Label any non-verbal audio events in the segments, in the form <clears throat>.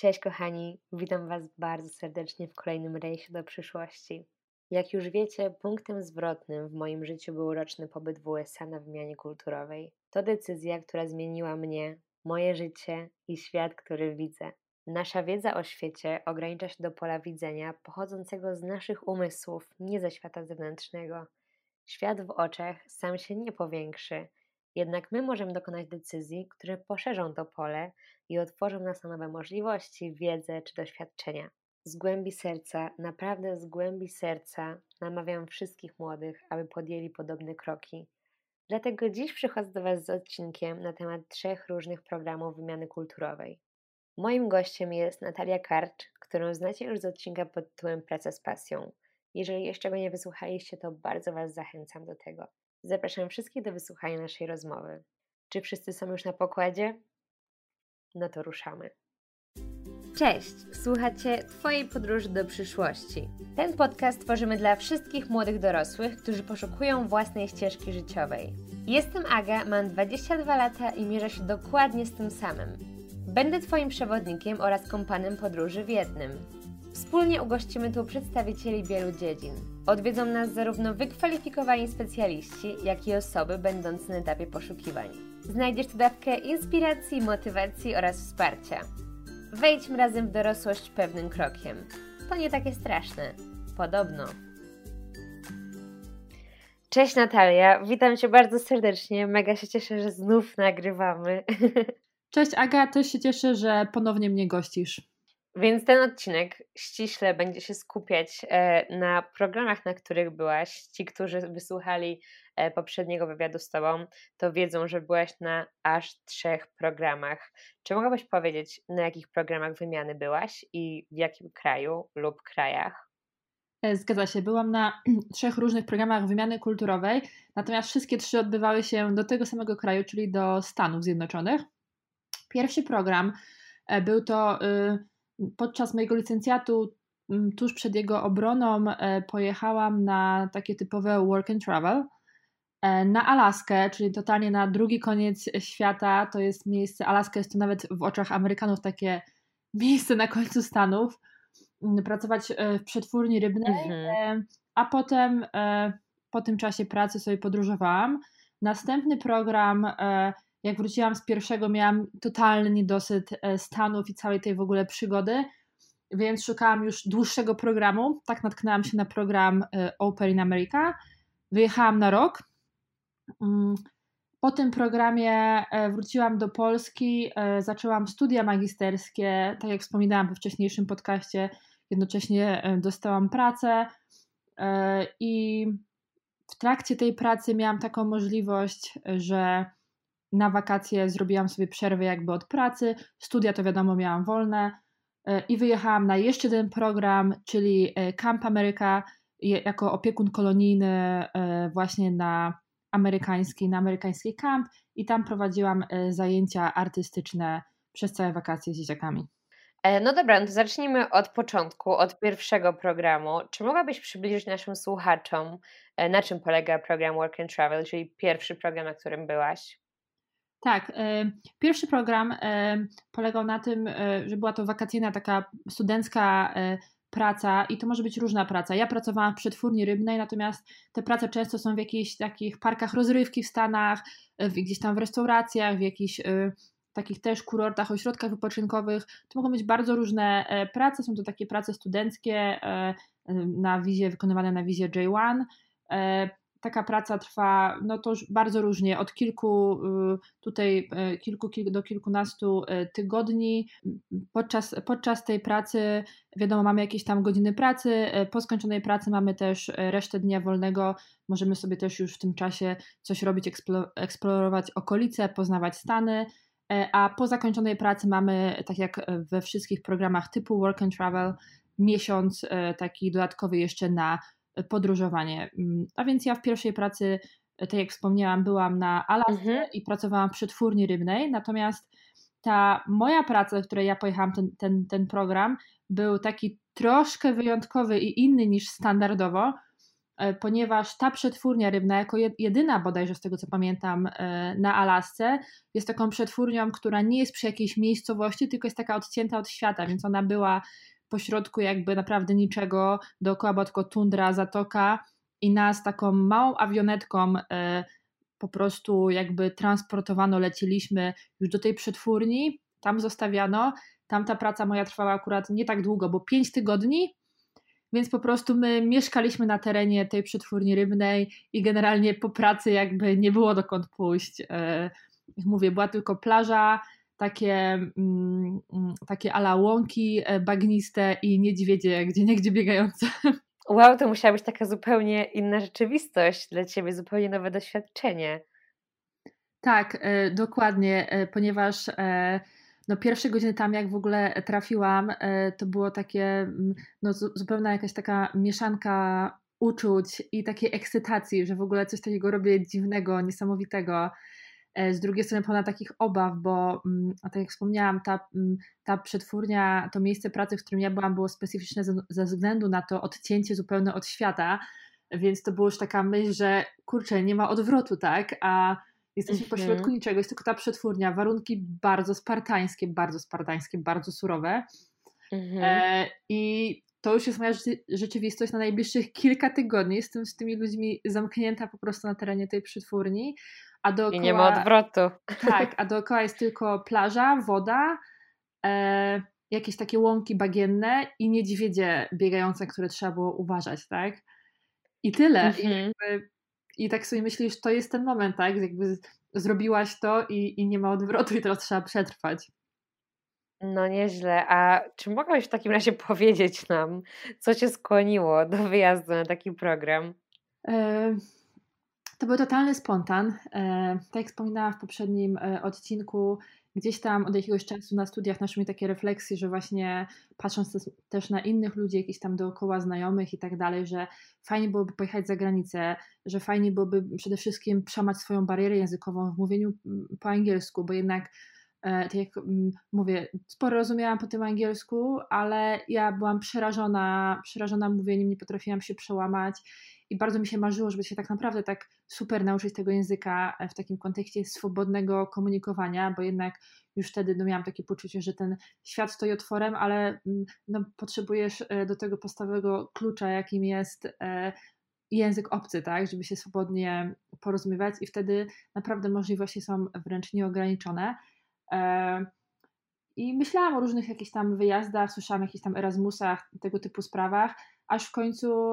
Cześć kochani, witam Was bardzo serdecznie w kolejnym rejsie do przyszłości. Jak już wiecie, punktem zwrotnym w moim życiu był roczny pobyt w USA na wymianie kulturowej. To decyzja, która zmieniła mnie, moje życie i świat, który widzę. Nasza wiedza o świecie ogranicza się do pola widzenia pochodzącego z naszych umysłów, nie ze świata zewnętrznego. Świat w oczach sam się nie powiększy, jednak my możemy dokonać decyzji, które poszerzą to pole i otworzą nas na nowe możliwości, wiedzę czy doświadczenia. Z głębi serca, naprawdę z głębi serca namawiam wszystkich młodych, aby podjęli podobne kroki. Dlatego dziś przychodzę do Was z odcinkiem na temat trzech różnych programów wymiany kulturowej. Moim gościem jest Natalia Karcz, którą znacie już z odcinka pod tytułem Praca z pasją. Jeżeli jeszcze go nie wysłuchaliście, to bardzo Was zachęcam do tego. Zapraszam wszystkich do wysłuchania naszej rozmowy. Czy wszyscy są już na pokładzie? No to ruszamy. Cześć, słuchacie Twojej podróży do przyszłości. Ten podcast tworzymy dla wszystkich młodych dorosłych, którzy poszukują własnej ścieżki życiowej. Jestem Aga, mam 22 lata i mierzę się dokładnie z tym samym. Będę Twoim przewodnikiem oraz kompanem podróży w jednym. Wspólnie ugościmy tu przedstawicieli wielu dziedzin. Odwiedzą nas zarówno wykwalifikowani specjaliści, jak i osoby będące na etapie poszukiwań. Znajdziesz tu dawkę inspiracji, motywacji oraz wsparcia. Wejdźmy razem w dorosłość pewnym krokiem. To nie takie straszne. Podobno. Cześć Natalia, witam Cię bardzo serdecznie. Mega się cieszę, że znów nagrywamy. <laughs> Cześć Aga, też się cieszę, że ponownie mnie gościsz. Więc ten odcinek ściśle będzie się skupiać e, na programach, na których byłaś. Ci, którzy wysłuchali e, poprzedniego wywiadu z Tobą, to wiedzą, że byłaś na aż trzech programach. Czy mogłabyś powiedzieć, na jakich programach wymiany byłaś i w jakim kraju lub krajach? E, zgadza się, byłam na <clears throat> trzech różnych programach wymiany kulturowej, natomiast wszystkie trzy odbywały się do tego samego kraju, czyli do Stanów Zjednoczonych. Pierwszy program był to y, podczas mojego licencjatu, mm, tuż przed jego obroną, e, pojechałam na takie typowe work and travel e, na Alaskę, czyli totalnie na drugi koniec świata. To jest miejsce, Alaska jest to nawet w oczach Amerykanów takie miejsce na końcu Stanów. Mm, pracować e, w przetwórni rybnej, mhm. a potem po tym czasie pracy sobie podróżowałam. Następny program jak wróciłam z pierwszego, miałam totalny niedosyt e, Stanów i całej tej w ogóle przygody, więc szukałam już dłuższego programu. Tak natknęłam się na program e, Open in America. Wyjechałam na rok. Mm, po tym programie e, wróciłam do Polski, zaczęłam studia magisterskie. Tak jak wspominałam we wcześniejszym podcaście, jednocześnie dostałam pracę i w trakcie tej pracy miałam taką możliwość, że na wakacje zrobiłam sobie przerwę jakby od pracy, studia to wiadomo miałam wolne e, i wyjechałam na jeszcze ten program, czyli e, Camp America jako opiekun kolonijny e, właśnie na amerykański, na amerykański camp i tam prowadziłam zajęcia artystyczne przez całe wakacje z dzieciakami. No dobra, no to zacznijmy od początku, od pierwszego programu. Czy mogłabyś przybliżyć naszym słuchaczom, na czym polega program Work and Travel, czyli pierwszy program, na którym byłaś? Tak. E, pierwszy program e, polegał na tym, e, że była to wakacyjna taka studencka praca i to może być różna praca. Ja pracowałam w przetwórni rybnej, natomiast te prace często są w jakichś takich parkach rozrywki w Stanach, gdzieś tam w restauracjach, w jakichś takich też kurortach, ośrodkach wypoczynkowych. To mogą być bardzo różne prace. Są to takie prace studenckie na wizie, wykonywane na wizie J1 taka praca trwa no to bardzo różnie, od kilku y, tutaj y, kilku do kilkunastu y, tygodni. Podczas, podczas tej pracy wiadomo mamy jakieś tam godziny pracy, po skończonej pracy mamy też resztę dnia wolnego, możemy sobie też już w tym czasie coś robić, eksplorować okolice, poznawać Stany, a po zakończonej pracy mamy, tak jak we wszystkich programach typu Work and Travel, miesiąc taki dodatkowy jeszcze na podróżowanie. Mm, a więc ja w pierwszej pracy, tak jak wspomniałam, byłam na Alasce mhm. i pracowałam w przetwórni rybnej, natomiast ta moja praca, w której ja pojechałam, ten, ten, ten program, był taki troszkę wyjątkowy i inny niż standardowo, e, ponieważ ta przetwórnia rybna, jako jedyna bodajże z tego co pamiętam e, na Alasce, jest taką przetwórnią, która nie jest przy jakiejś miejscowości, tylko jest taka odcięta od świata, więc ona była pośrodku jakby naprawdę niczego, dookoła była tylko tundra, zatoka i nas taką małą awionetką po prostu jakby transportowano, leciliśmy już do tej przetwórni, tam zostawiano, tam ta praca moja trwała akurat nie tak długo, bo 5 tygodni, więc po prostu my mieszkaliśmy na terenie tej przetwórni rybnej i generalnie po pracy jakby nie było dokąd pójść. E, mówię, była tylko plaża, takie, mm, mm, takie ala łąki e, bagniste i niedźwiedzie gdzie niegdzie biegające. Wow, to musiała być taka zupełnie inna rzeczywistość dla ciebie, zupełnie nowe doświadczenie. Tak, e, dokładnie, ponieważ no pierwsze godziny tam, jak w ogóle trafiłam, e, to było takie mm, no, zupełna jakaś taka mieszanka uczuć i takiej ekscytacji, że w ogóle coś takiego robię dziwnego, niesamowitego. E, z drugiej strony pełna takich obaw, bo mm, tak jak wspomniałam, ta, mm, ta przetwórnia, to miejsce pracy, w którym ja byłam, było specyficzne ze, ze względu na to odcięcie zupełnie od świata, więc to była już taka myśl, że kurczę, nie ma odwrotu, tak? A Jesteśmy mhm. pośrodku niczego, jest tylko ta przetwórnia. Warunki bardzo spartańskie, bardzo spartańskie, bardzo surowe. Mhm. E, I to już jest moja rzeczywistość na najbliższych kilka tygodni. Jestem z tymi ludźmi zamknięta po prostu na terenie tej przetwórni. A dookoła, I nie ma odwrotu. Tak, a <laughs> dookoła jest tylko plaża, woda, e, jakieś takie łąki bagienne i niedźwiedzie biegające, które trzeba było uważać, tak? I tyle. Mhm. I jakby i tak sobie myślisz, to jest ten moment, tak? Jakby zrobiłaś to i, i nie ma odwrotu i teraz trzeba przetrwać. No nieźle. A czy mogłabyś w takim razie <laughs> powiedzieć nam, co cię skłoniło do wyjazdu na taki program? E, to był totalny spontan. E, tak jak wspominałam w poprzednim e, odcinku, gdzieś tam od jakiegoś czasu na studiach naszły mi takie refleksje, że właśnie patrząc też na innych ludzi, jakichś tam dookoła znajomych i tak dalej, że fajnie byłoby pojechać za granicę, że fajnie byłoby przede wszystkim przemać swoją barierę językową w mówieniu mm, po angielsku, bo jednak e, tak jak mm, mówię, sporo rozumiałam po tym angielsku, ale ja byłam przerażona, przerażona mówieniem, nie potrafiłam się przełamać i bardzo mi się marzyło, żeby się tak naprawdę tak super nauczyć tego języka e, w takim kontekście swobodnego komunikowania, bo jednak już wtedy no, miałam takie poczucie, że ten świat stoi otworem, ale mm, no, potrzebujesz e, do tego podstawowego klucza, jakim jest e, język obcy, tak, żeby się swobodnie porozumiewać i wtedy naprawdę możliwości są wręcz nieograniczone. I myślałam o różnych jakichś tam wyjazdach, słyszałam o jakichś tam Erasmusach, tego typu sprawach, aż w końcu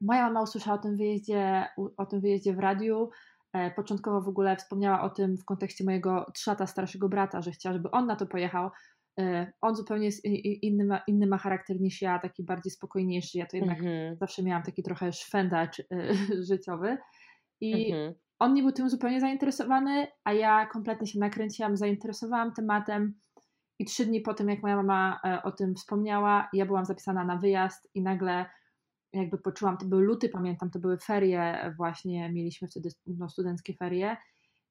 Moja mama usłyszała o tym wyjeździe, o tym wyjeździe w radiu. E, początkowo w ogóle wspomniała o tym w kontekście mojego trzy lata starszego brata, że chciała, żeby on na to pojechał. E, on zupełnie jest inny ma, inny ma charakter niż ja, taki bardziej spokojniejszy. Ja to jednak mhm. zawsze miałam taki trochę szwendacz e, <laughs> życiowy. I mhm. on nie był tym zupełnie zainteresowany, a ja kompletnie się nakręciłam, zainteresowałam tematem. I trzy dni po tym, jak moja mama o tym wspomniała, ja byłam zapisana na wyjazd i nagle jakby poczułam, to był luty, pamiętam, to były ferie właśnie, mieliśmy wtedy no, studenckie ferie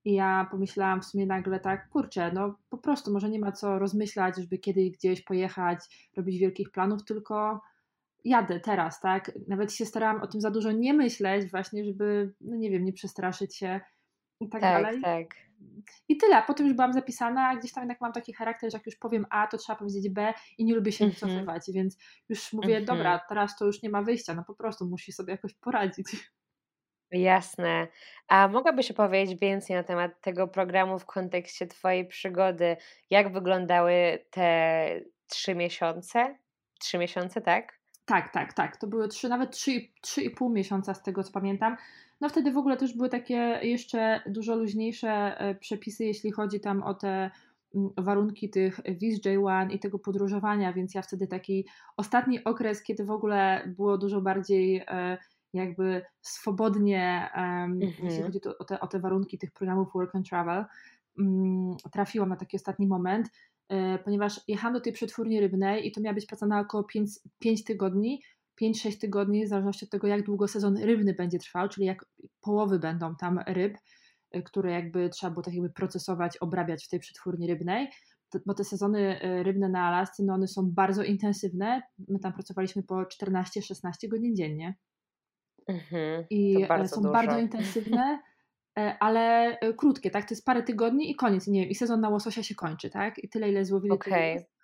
i ja pomyślałam w sumie nagle tak, kurczę, no po prostu może nie ma co rozmyślać, żeby kiedyś gdzieś pojechać, robić wielkich planów, tylko jadę teraz, tak? Nawet się starałam o tym za dużo nie myśleć właśnie, żeby, no nie wiem, nie przestraszyć się i tak, tak dalej. Tak, tak. I tyle. Potem już byłam zapisana, gdzieś tam jednak mam taki charakter, że jak już powiem A, to trzeba powiedzieć B i nie lubię się mm-hmm. wycofywać, więc już mówię, mm-hmm. dobra, teraz to już nie ma wyjścia, no po prostu musi sobie jakoś poradzić. Jasne. A mogłabyś opowiedzieć więcej na temat tego programu w kontekście Twojej przygody? Jak wyglądały te trzy miesiące? Trzy miesiące, tak? Tak, tak, tak. To były trzy, nawet trzy, trzy i pół miesiąca z tego co pamiętam. No wtedy w ogóle też były takie jeszcze dużo luźniejsze e, przepisy, jeśli chodzi tam o te mm, warunki tych wiz J1 i tego podróżowania, więc ja wtedy taki ostatni okres, kiedy w ogóle było dużo bardziej e, jakby swobodnie, mhm. jeśli chodzi o te, o te warunki tych programów Work and Travel, mm, trafiłam na taki ostatni moment, e, ponieważ jechałam do tej przetwórni rybnej i to miała być praca na około 5, 5 tygodni, 5-6 tygodni, w zależności od tego, jak długo sezon rybny będzie trwał, czyli jak połowy będą tam ryb, y, które jakby trzeba było tak jakby procesować, obrabiać w tej przetwórni rybnej, bo te sezony y, rybne na Alasce, no one są bardzo intensywne. My tam pracowaliśmy po 14-16 godzin dziennie. Mhm, i to bardzo są dużo. bardzo intensywne, <laughs> ale krótkie, tak? To jest parę tygodni i koniec, nie wiem, i sezon na łososia się kończy, tak? I tyle, ile złowili, jest.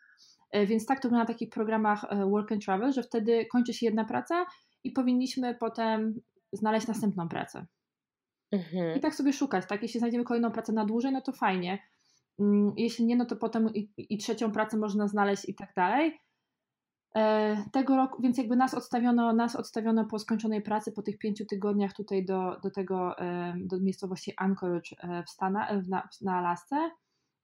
Więc tak to wygląda na takich programach work and travel, że wtedy kończy się jedna praca i powinniśmy potem znaleźć następną pracę. I Mhm. tak sobie szukać, tak? Jeśli znajdziemy kolejną pracę na dłużej, no to fajnie. Mm, Jeśli nie, no to potem i, i trzecią pracę można znaleźć i tak dalej. E, Tego roku, więc jakby nas odstawiono, nas odstawiono po skończonej pracy, po tych pięciu tygodniach tutaj do, do tego, e, do miejscowości Anchorage e, w Stanach, e, w- na, na Alasce.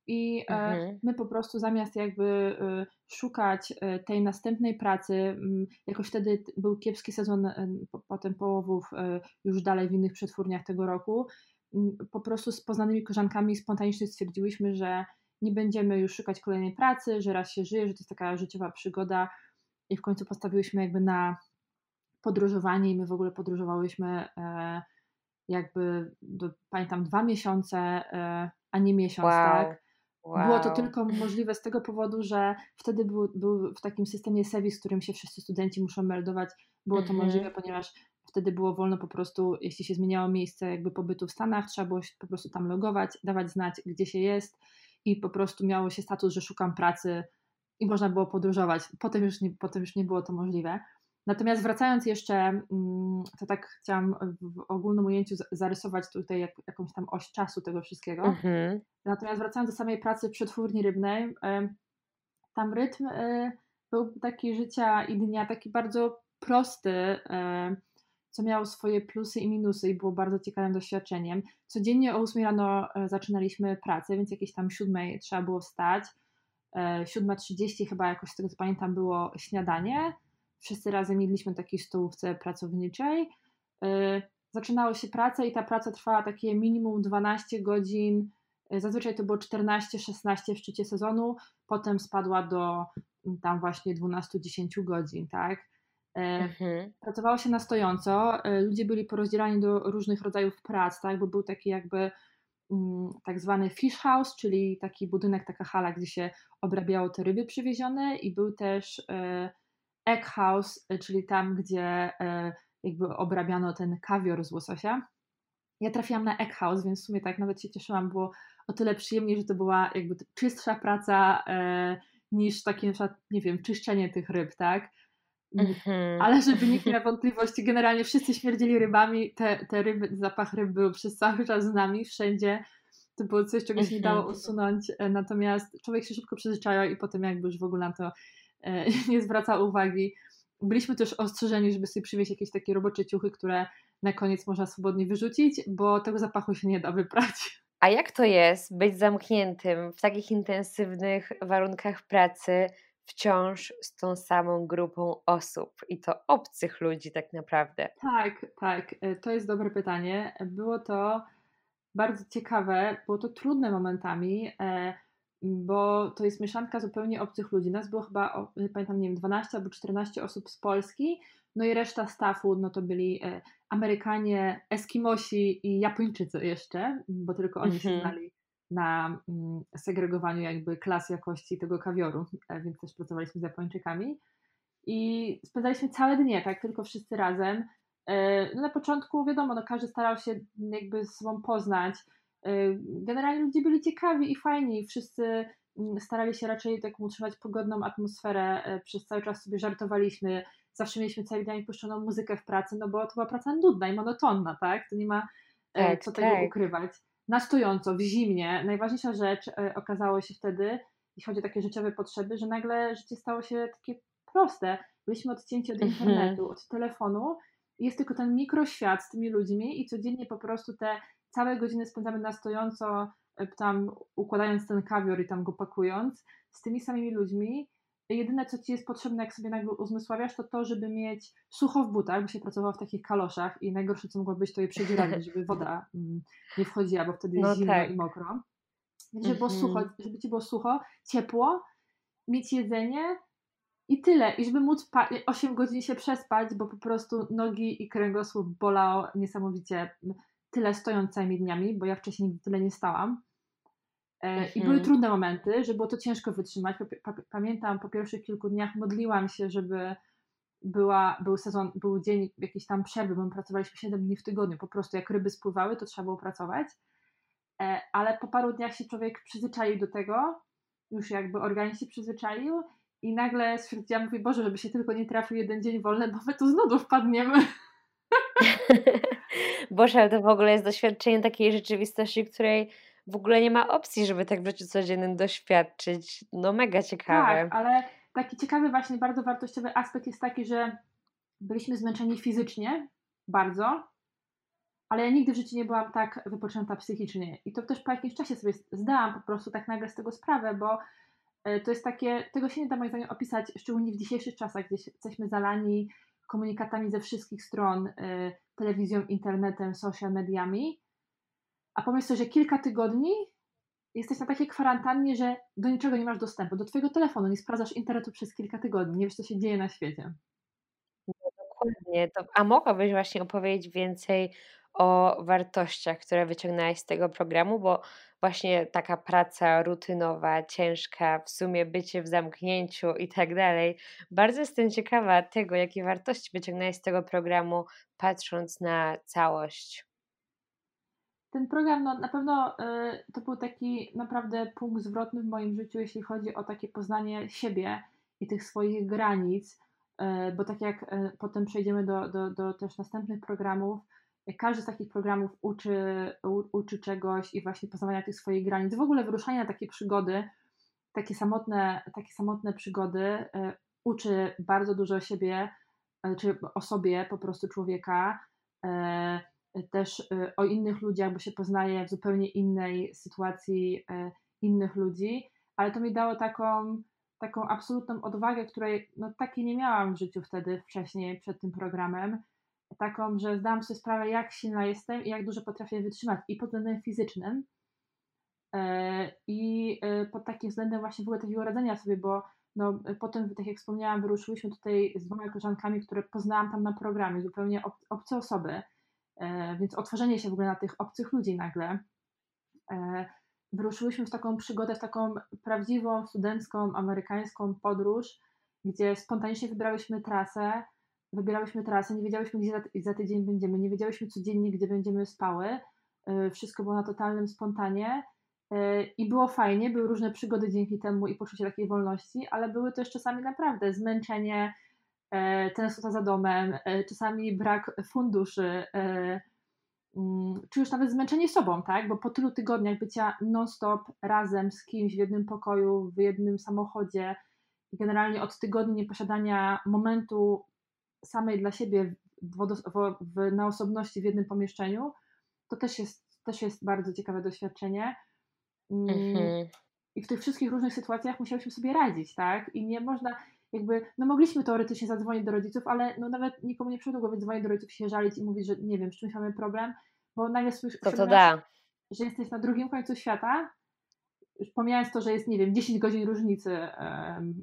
I e, Mhm. my po prostu zamiast jakby e, szukać e, tej następnej pracy, mm, jakoś wtedy był kiepski sezon po- potem połowów już dalej w innych przetwórniach tego roku, po prostu z poznanymi koleżankami spontanicznie stwierdziłyśmy, że nie będziemy już szukać kolejnej pracy, że raz się żyje, że to jest taka życiowa przygoda i w końcu postawiłyśmy jakby na podróżowanie i my w ogóle podróżowałyśmy jakby, do, pamiętam, dwa miesiące, a nie miesiąc, Wow. tak? Było to Wow. tylko możliwe z tego powodu, że wtedy był, był w takim systemie SEVIS, w którym się wszyscy studenci muszą meldować. Było to Mhm. możliwe, ponieważ wtedy było wolno po prostu, jeśli się zmieniało miejsce jakby pobytu w Stanach, trzeba było się po prostu tam logować, dawać znać, gdzie się jest i po prostu miało się status, że szukam pracy i można było podróżować. Potem już nie, potem już nie było to możliwe. Natomiast wracając jeszcze, mm, to tak chciałam w ogólnym ujęciu za- zarysować tutaj jak, jakąś tam oś czasu tego wszystkiego. Mhm. Natomiast wracając do samej pracy przetwórni rybnej, tam rytm e, był taki życia i dnia, taki bardzo prosty, e, co miał swoje plusy i minusy i było bardzo ciekawym doświadczeniem. Codziennie o 8 rano e, zaczynaliśmy pracę, więc jakieś tam 7 trzeba było wstać. E, 7.30 chyba jakoś z tego co pamiętam było śniadanie. Wszyscy razem jedliśmy takiej stołówce pracowniczej. E, Zaczynało się praca i ta praca trwała takie minimum 12 godzin. E, Zazwyczaj to było 14-16 w szczycie sezonu, potem spadła do mm, tam właśnie 12-10 godzin, tak? E, Mhm. Pracowało się na stojąco, ludzie byli porozdzielani do różnych rodzajów prac, tak? Bo był taki jakby mm, tak zwany fish house, czyli taki budynek, taka hala, gdzie się obrabiało te ryby przywiezione i był też egg house, e, czyli tam, gdzie e, jakby obrabiano ten kawior z łososia. Ja trafiłam na egg house, więc w sumie tak nawet się cieszyłam, było o tyle przyjemniej, że to była jakby czystsza praca e, niż takie na przykład, nie wiem, czyszczenie tych ryb, tak? Mm, Mhm. Ale żeby <laughs> nikt nie miał wątpliwości, generalnie wszyscy śmierdzili rybami, te, te ryby, zapach ryb był przez cały czas z nami, wszędzie. To było coś, czego się nie dało Mhm. usunąć, natomiast człowiek się szybko przyzwyczaja i potem jakby już w ogóle na to <laughs> nie zwraca uwagi. Byliśmy też ostrzeżeni, żeby sobie przywieźć jakieś takie robocze ciuchy, które na koniec można swobodnie wyrzucić, bo tego zapachu się nie da wyprać. <laughs> A jak to jest być zamkniętym w takich intensywnych warunkach pracy wciąż z tą samą grupą osób i to obcych ludzi tak naprawdę? Tak, tak, e, to jest dobre pytanie. Było to bardzo ciekawe, było to trudne momentami, e, bo to jest mieszanka zupełnie obcych ludzi. Nas było chyba, o, pamiętam, nie wiem, 12 albo 14 osób z Polski, no i reszta staffu, no to byli e, Amerykanie, Eskimosi i Japończycy jeszcze, bo tylko oni się Mhm. znali na mm, segregowaniu jakby klas jakości tego kawioru, e, więc też pracowaliśmy z Japończykami. I spędzaliśmy całe dnie, tak, tylko wszyscy razem. E, No na początku, wiadomo, no każdy starał się jakby z sobą poznać. E, Generalnie ludzie byli ciekawi i fajni. Wszyscy mm, starali się raczej taką utrzymać pogodną atmosferę. E, Przez cały czas sobie żartowaliśmy. Zawsze mieliśmy cały dzień puszczoną muzykę w pracy, no bo to była praca nudna i monotonna, tak? To nie ma e, Tak, co tego tak. ukrywać. Na stojąco, w zimnie. Najważniejsza rzecz okazało się wtedy, jeśli chodzi o takie życiowe potrzeby, że nagle życie stało się takie proste. Byliśmy odcięci od Mhm. internetu, od telefonu i jest tylko ten mikroświat z tymi ludźmi i codziennie po prostu te całe godziny spędzamy na stojąco, e, tam układając ten kawior i tam go pakując z tymi samymi ludźmi. Jedyne, co ci jest potrzebne, jak sobie nagle uzmysławiasz, to to, żeby mieć sucho w butach, bo się pracowało w takich kaloszach i najgorsze, co mogło być, to je przedzieranie, <laughs> żeby woda mm, nie wchodziła, bo wtedy jest No zimno tak. i mokro. Więc żeby było sucho, Mhm. żeby ci było sucho, ciepło, mieć jedzenie i tyle. I żeby móc pa- 8 godzin się przespać, bo po prostu nogi i kręgosłup bolał niesamowicie tyle stojąc całymi dniami, bo ja wcześniej nigdy tyle nie stałam. E, I były Mhm. trudne momenty, że było to ciężko wytrzymać. Pa- pa- Pamiętam po pierwszych kilku dniach modliłam się, żeby była, był sezon, był dzień jakiś tam przerwy, bo my pracowaliśmy 7 dni w tygodniu, po prostu jak ryby spływały, to trzeba było pracować, e, ale po paru dniach się człowiek przyzwyczaił do tego, już jakby organizm się przyzwyczaił i nagle stwierdziłam, mówię, Boże, żeby się tylko nie trafił jeden dzień wolny, bo my tu z nudów wpadniemy. <laughs> Boże, to w ogóle jest doświadczenie takiej rzeczywistości, której w ogóle nie ma opcji, żeby tak w życiu codziennym doświadczyć. No mega ciekawe. Tak, ale taki ciekawy właśnie, bardzo wartościowy aspekt jest taki, że byliśmy zmęczeni fizycznie bardzo, ale ja nigdy w życiu nie byłam tak wypoczęta psychicznie. I to też po jakimś czasie sobie zdałam po prostu tak nagle z tego sprawę, bo e, to jest takie, tego się nie da moim zdaniem opisać, szczególnie w dzisiejszych czasach, gdzie jesteśmy zalani komunikatami ze wszystkich stron, y, telewizją, internetem, social mediami. A pomyśl sobie, że kilka tygodni jesteś na takiej kwarantannie, że do niczego nie masz dostępu, do twojego telefonu, nie sprawdzasz internetu przez kilka tygodni, nie wiesz, co się dzieje na świecie. No, dokładnie. To, a mogłabyś właśnie opowiedzieć więcej o wartościach, które wyciągnęłaś z tego programu, bo właśnie taka praca rutynowa, ciężka, w sumie bycie w zamknięciu i tak dalej. Bardzo jestem ciekawa tego, jakie wartości wyciągnęłaś z tego programu, patrząc na całość. Ten program no, na pewno y, to był taki naprawdę punkt zwrotny w moim życiu, jeśli chodzi o takie poznanie siebie i tych swoich granic, y, bo tak jak y, potem przejdziemy do, do, do też następnych programów, każdy z takich programów uczy, u, uczy czegoś i właśnie poznawania tych swoich granic. W ogóle wyruszania na takie przygody, takie samotne, takie samotne przygody e, uczy bardzo dużo o siebie, e, czy o sobie po prostu człowieka, e, też o innych ludziach, bo się poznaje w zupełnie innej sytuacji innych ludzi, ale to mi dało taką, taką absolutną odwagę, której no, takiej nie miałam w życiu wtedy wcześniej przed tym programem taką, że zdałam sobie sprawę, jak silna jestem i jak dużo potrafię wytrzymać i pod względem fizycznym, e, i e, pod takim względem właśnie w ogóle takiego radzenia sobie, bo no, potem, tak jak wspomniałam, wyruszyliśmy tutaj z dwoma koleżankami, które poznałam tam na programie, zupełnie ob, obce osoby, e, więc otworzenie się w ogóle na tych obcych ludzi nagle. Wyruszyliśmy w taką przygodę, w taką prawdziwą, studencką, amerykańską podróż, gdzie spontanicznie wybrałyśmy trasę, wybierałyśmy trasę, nie wiedziałyśmy, gdzie za, za tydzień będziemy, nie wiedziałyśmy codziennie, gdzie będziemy spały. E, wszystko było na totalnym spontanie e, i było fajnie, były różne przygody dzięki temu i poczucie takiej wolności, ale były też czasami naprawdę zmęczenie, e, tęsknota za domem, czasami brak funduszy, mm, czy już nawet zmęczenie sobą, tak? Bo po tylu tygodniach bycia non-stop razem z kimś w jednym pokoju, w jednym samochodzie, generalnie od tygodni nieposiadania momentu samej dla siebie w, w, na osobności w jednym pomieszczeniu, to też jest, też jest bardzo ciekawe doświadczenie. Mm, mhm. I w tych wszystkich różnych sytuacjach musiałyśmy sobie radzić, tak? I nie można, jakby, no mogliśmy teoretycznie zadzwonić do rodziców, ale no nawet nikomu nie przyszło głowy dzwonić do rodziców się żalić i mówić, że nie wiem, z czymś mamy problem, bo nagle słyszysz, to, to da. że jesteś na drugim końcu świata, już pomijając to, że jest, nie wiem, 10 godzin różnicy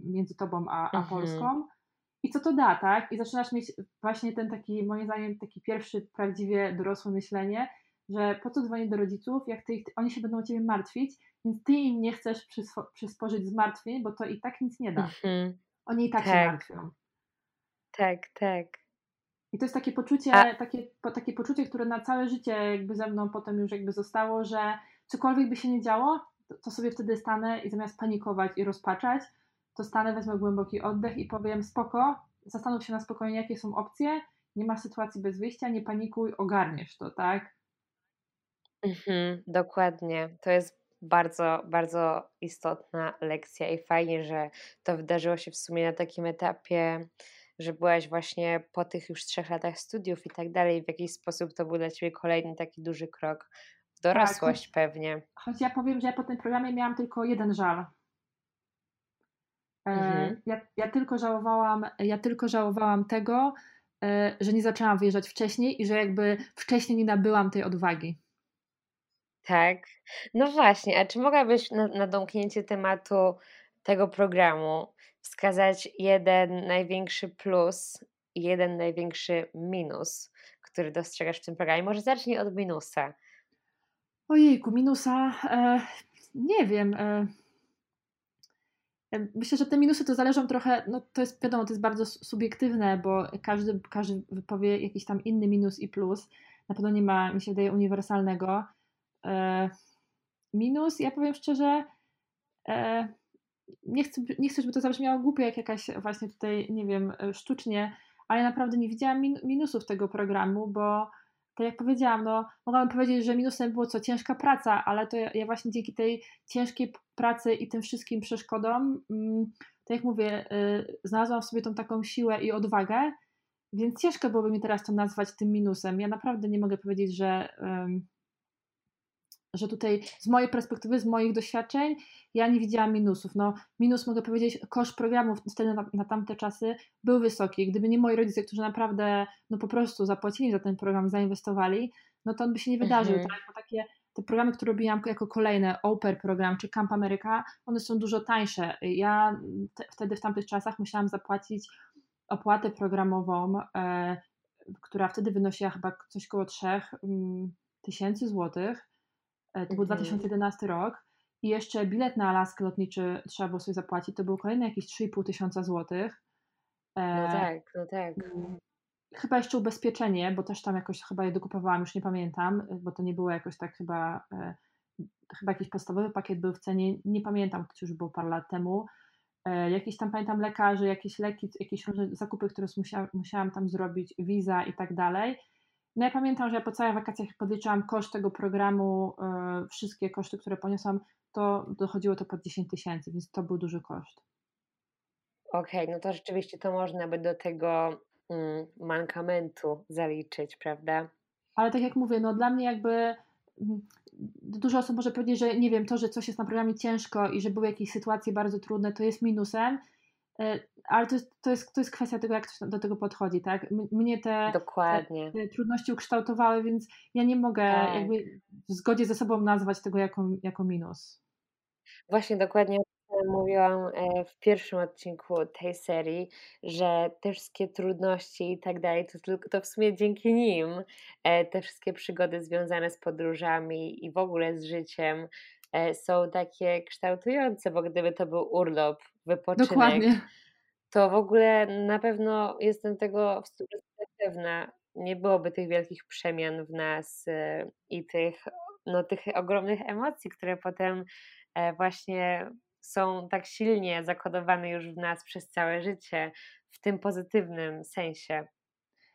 między tobą a, a mhm. Polską, i co to da, tak? I zaczynasz mieć właśnie ten taki, moim zdaniem, taki pierwszy prawdziwie dorosłe myślenie, że po co dzwonić do rodziców, jak ty, oni się będą o ciebie martwić, więc ty im nie chcesz przyspo, przysporzyć zmartwień, bo to i tak nic nie da. Mhm. Oni i tak, tak, się martwią. Tak, tak. I to jest takie poczucie, A... takie, takie poczucie, które na całe życie jakby ze mną potem już jakby zostało, że cokolwiek by się nie działo, to, to sobie wtedy stanę i zamiast panikować i rozpaczać, to stanę, wezmę głęboki oddech i powiem spoko, zastanów się na spokojnie, jakie są opcje, nie ma sytuacji bez wyjścia, nie panikuj, ogarniesz to, tak? Mhm, dokładnie. To jest bardzo, bardzo istotna lekcja i fajnie, że to wydarzyło się w sumie na takim etapie, że byłaś właśnie po tych już trzech latach studiów i tak dalej. W jakiś sposób to był dla Ciebie kolejny taki duży krok w tak, dorosłość tak, pewnie. Choć ja powiem, że ja po tym programie miałam tylko jeden żal. E, mhm. Ja, ja, tylko żałowałam, ja tylko żałowałam tego, e, że nie zaczęłam wyjeżdżać wcześniej i że jakby wcześniej nie nabyłam tej odwagi. Tak. No właśnie, a czy mogłabyś na, na domknięcie tematu tego programu wskazać jeden największy plus i jeden największy minus, który dostrzegasz w tym programie? Może zacznij od minusa. Ojejku, minusa. E, nie wiem. E, Myślę, że te minusy to zależą trochę, no to jest wiadomo, to jest bardzo subiektywne, bo każdy, każdy wypowie jakiś tam inny minus i plus. Na pewno nie ma, mi się wydaje, uniwersalnego. E, minus, ja powiem szczerze, e, nie, chcę, nie chcę, żeby to zabrzmiało głupio, jak jakaś właśnie tutaj, nie wiem, sztucznie, ale naprawdę nie widziałam min minusów tego programu, bo tak jak powiedziałam, no mogłabym powiedzieć, że minusem było co ciężka praca, ale to ja, ja właśnie dzięki tej ciężkiej pracy i tym wszystkim przeszkodom, mm, tak jak mówię, y, znalazłam w sobie tą taką siłę i odwagę, więc ciężko byłoby mi teraz to nazwać tym minusem. Ja naprawdę nie mogę powiedzieć, że że tutaj z mojej perspektywy, z moich doświadczeń, ja nie widziałam minusów. No, minus mogę powiedzieć, koszt programów wtedy na, na tamte czasy był wysoki. Gdyby nie moi rodzice, którzy naprawdę no po prostu zapłacili za ten program, zainwestowali, no to on by się nie wydarzył. Mhm. Tak? Bo takie te programy, które robiłam jako kolejne, Oper program czy Camp America, one są dużo tańsze. Ja te, wtedy w tamtych czasach musiałam zapłacić opłatę programową, e, która wtedy wynosiła chyba coś koło 3 mm, tysięcy złotych E, to był 2011 mhm. rok. I jeszcze bilet na Alaskę lotniczy trzeba było sobie zapłacić. To było kolejne jakieś 3,5 tysiąca złotych. E, no tak, no tak. Chyba jeszcze ubezpieczenie, bo też tam jakoś chyba je dokupowałam, już nie pamiętam, bo to nie było jakoś tak chyba, e, chyba jakiś podstawowy pakiet był w cenie, nie pamiętam, to już było parę lat temu. Jakieś tam pamiętam lekarzy, jakieś leki, jakieś różne zakupy, które musiałam, musiałam tam zrobić, wiza i tak dalej. No ja pamiętam, że ja po całych wakacjach podliczałam koszt tego programu, yy, wszystkie koszty, które poniosłam, to dochodziło to pod 10 tysięcy, więc to był duży koszt. Okej, okay, no to rzeczywiście to można by do tego mankamentu zaliczyć, prawda? Ale tak jak mówię, no dla mnie jakby mm, dużo osób może powiedzieć, że nie wiem, to, że coś jest na programie ciężko i że były jakieś sytuacje bardzo trudne, to jest minusem, E, ale to jest, to, jest, to jest kwestia tego, jak ktoś do tego podchodzi, tak? Mnie te, te, te trudności ukształtowały, więc ja nie mogę tak. jakby w zgodzie ze sobą nazwać tego jako, jako minus. Właśnie dokładnie mówiłam e, w pierwszym odcinku tej serii, że te wszystkie trudności i tak dalej, to, tylko, to w sumie dzięki nim e, te wszystkie przygody związane z podróżami i w ogóle z życiem są takie kształtujące, bo gdyby to był urlop wypoczynek, Dokładnie. to w ogóle na pewno jestem tego w 100% pewna. Nie byłoby tych wielkich przemian w nas e, i tych, no, tych ogromnych emocji, które potem e, właśnie są tak silnie zakodowane już w nas przez całe życie, w tym pozytywnym sensie.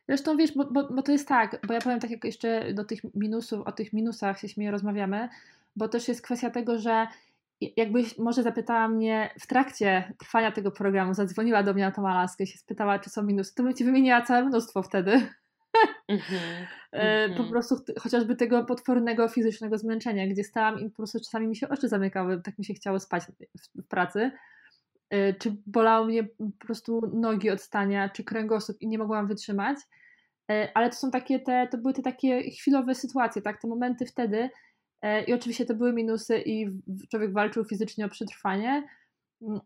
Zresztą wiesz, bo, bo, bo to jest tak, bo ja powiem tak jak jeszcze do tych minusów, o tych minusach się śmieję, rozmawiamy, bo też jest kwestia tego, że jakbyś może zapytała mnie w trakcie trwania tego programu, zadzwoniła do mnie na tą Alaskę i się spytała, czy są minusy, to bym ci wymieniła całe mnóstwo wtedy. Mm-hmm, mm-hmm. <laughs> Po prostu chociażby tego potwornego fizycznego zmęczenia, gdzie stałam i po prostu czasami mi się oczy zamykały, tak mi się chciało spać w, w pracy. E, czy bolało mnie po prostu nogi od stania, czy kręgosłup i nie mogłam wytrzymać. E, ale to są takie te, to były te takie chwilowe sytuacje, tak? Te momenty wtedy, I oczywiście to były minusy i człowiek walczył fizycznie o przetrwanie,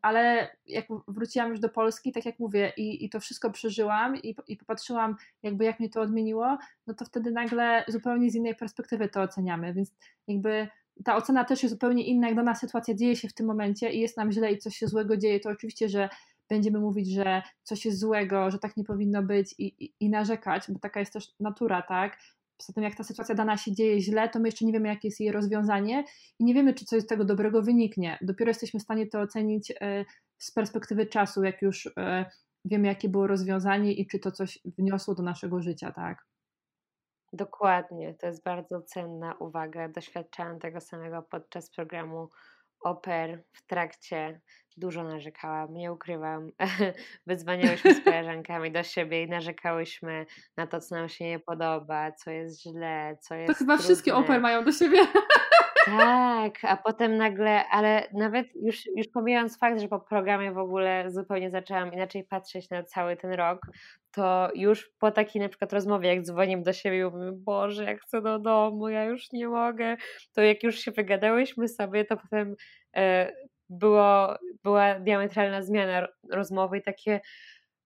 ale jak wróciłam już do Polski, tak jak mówię, i, i to wszystko przeżyłam i, i popatrzyłam, jakby jak mnie to odmieniło, no to wtedy nagle zupełnie z innej perspektywy to oceniamy, więc jakby ta ocena też jest zupełnie inna, jak dana sytuacja dzieje się w tym momencie i jest nam źle i coś się złego dzieje, to oczywiście, że będziemy mówić, że coś jest złego, że tak nie powinno być i, i, i narzekać, bo taka jest też natura, tak? Poza tym, jak ta sytuacja dana się dzieje źle, to my jeszcze nie wiemy, jakie jest jej rozwiązanie i nie wiemy, czy coś z tego dobrego wyniknie. Dopiero jesteśmy w stanie to ocenić e, z perspektywy czasu, jak już e, wiemy, jakie było rozwiązanie i czy to coś wniosło do naszego życia, tak? Dokładnie, to jest bardzo cenna uwaga. Doświadczałam tego samego podczas programu oper w trakcie dużo narzekałam, nie ukrywam. <laughs> Wydzwaniałyśmy z koleżankami do siebie i narzekałyśmy na to, co nam się nie podoba, co jest źle, co jest. To chyba trudne. wszystkie oper mają do siebie. Tak, a potem nagle, ale nawet już, już pomijając fakt, że po programie w ogóle zupełnie zaczęłam inaczej patrzeć na cały ten rok, to już po takiej na przykład rozmowie, jak dzwonimy do siebie i mówimy, Boże, jak chcę do domu, ja już nie mogę, to jak już się wygadałyśmy sobie, to potem e, było, była diametralna zmiana rozmowy i takie,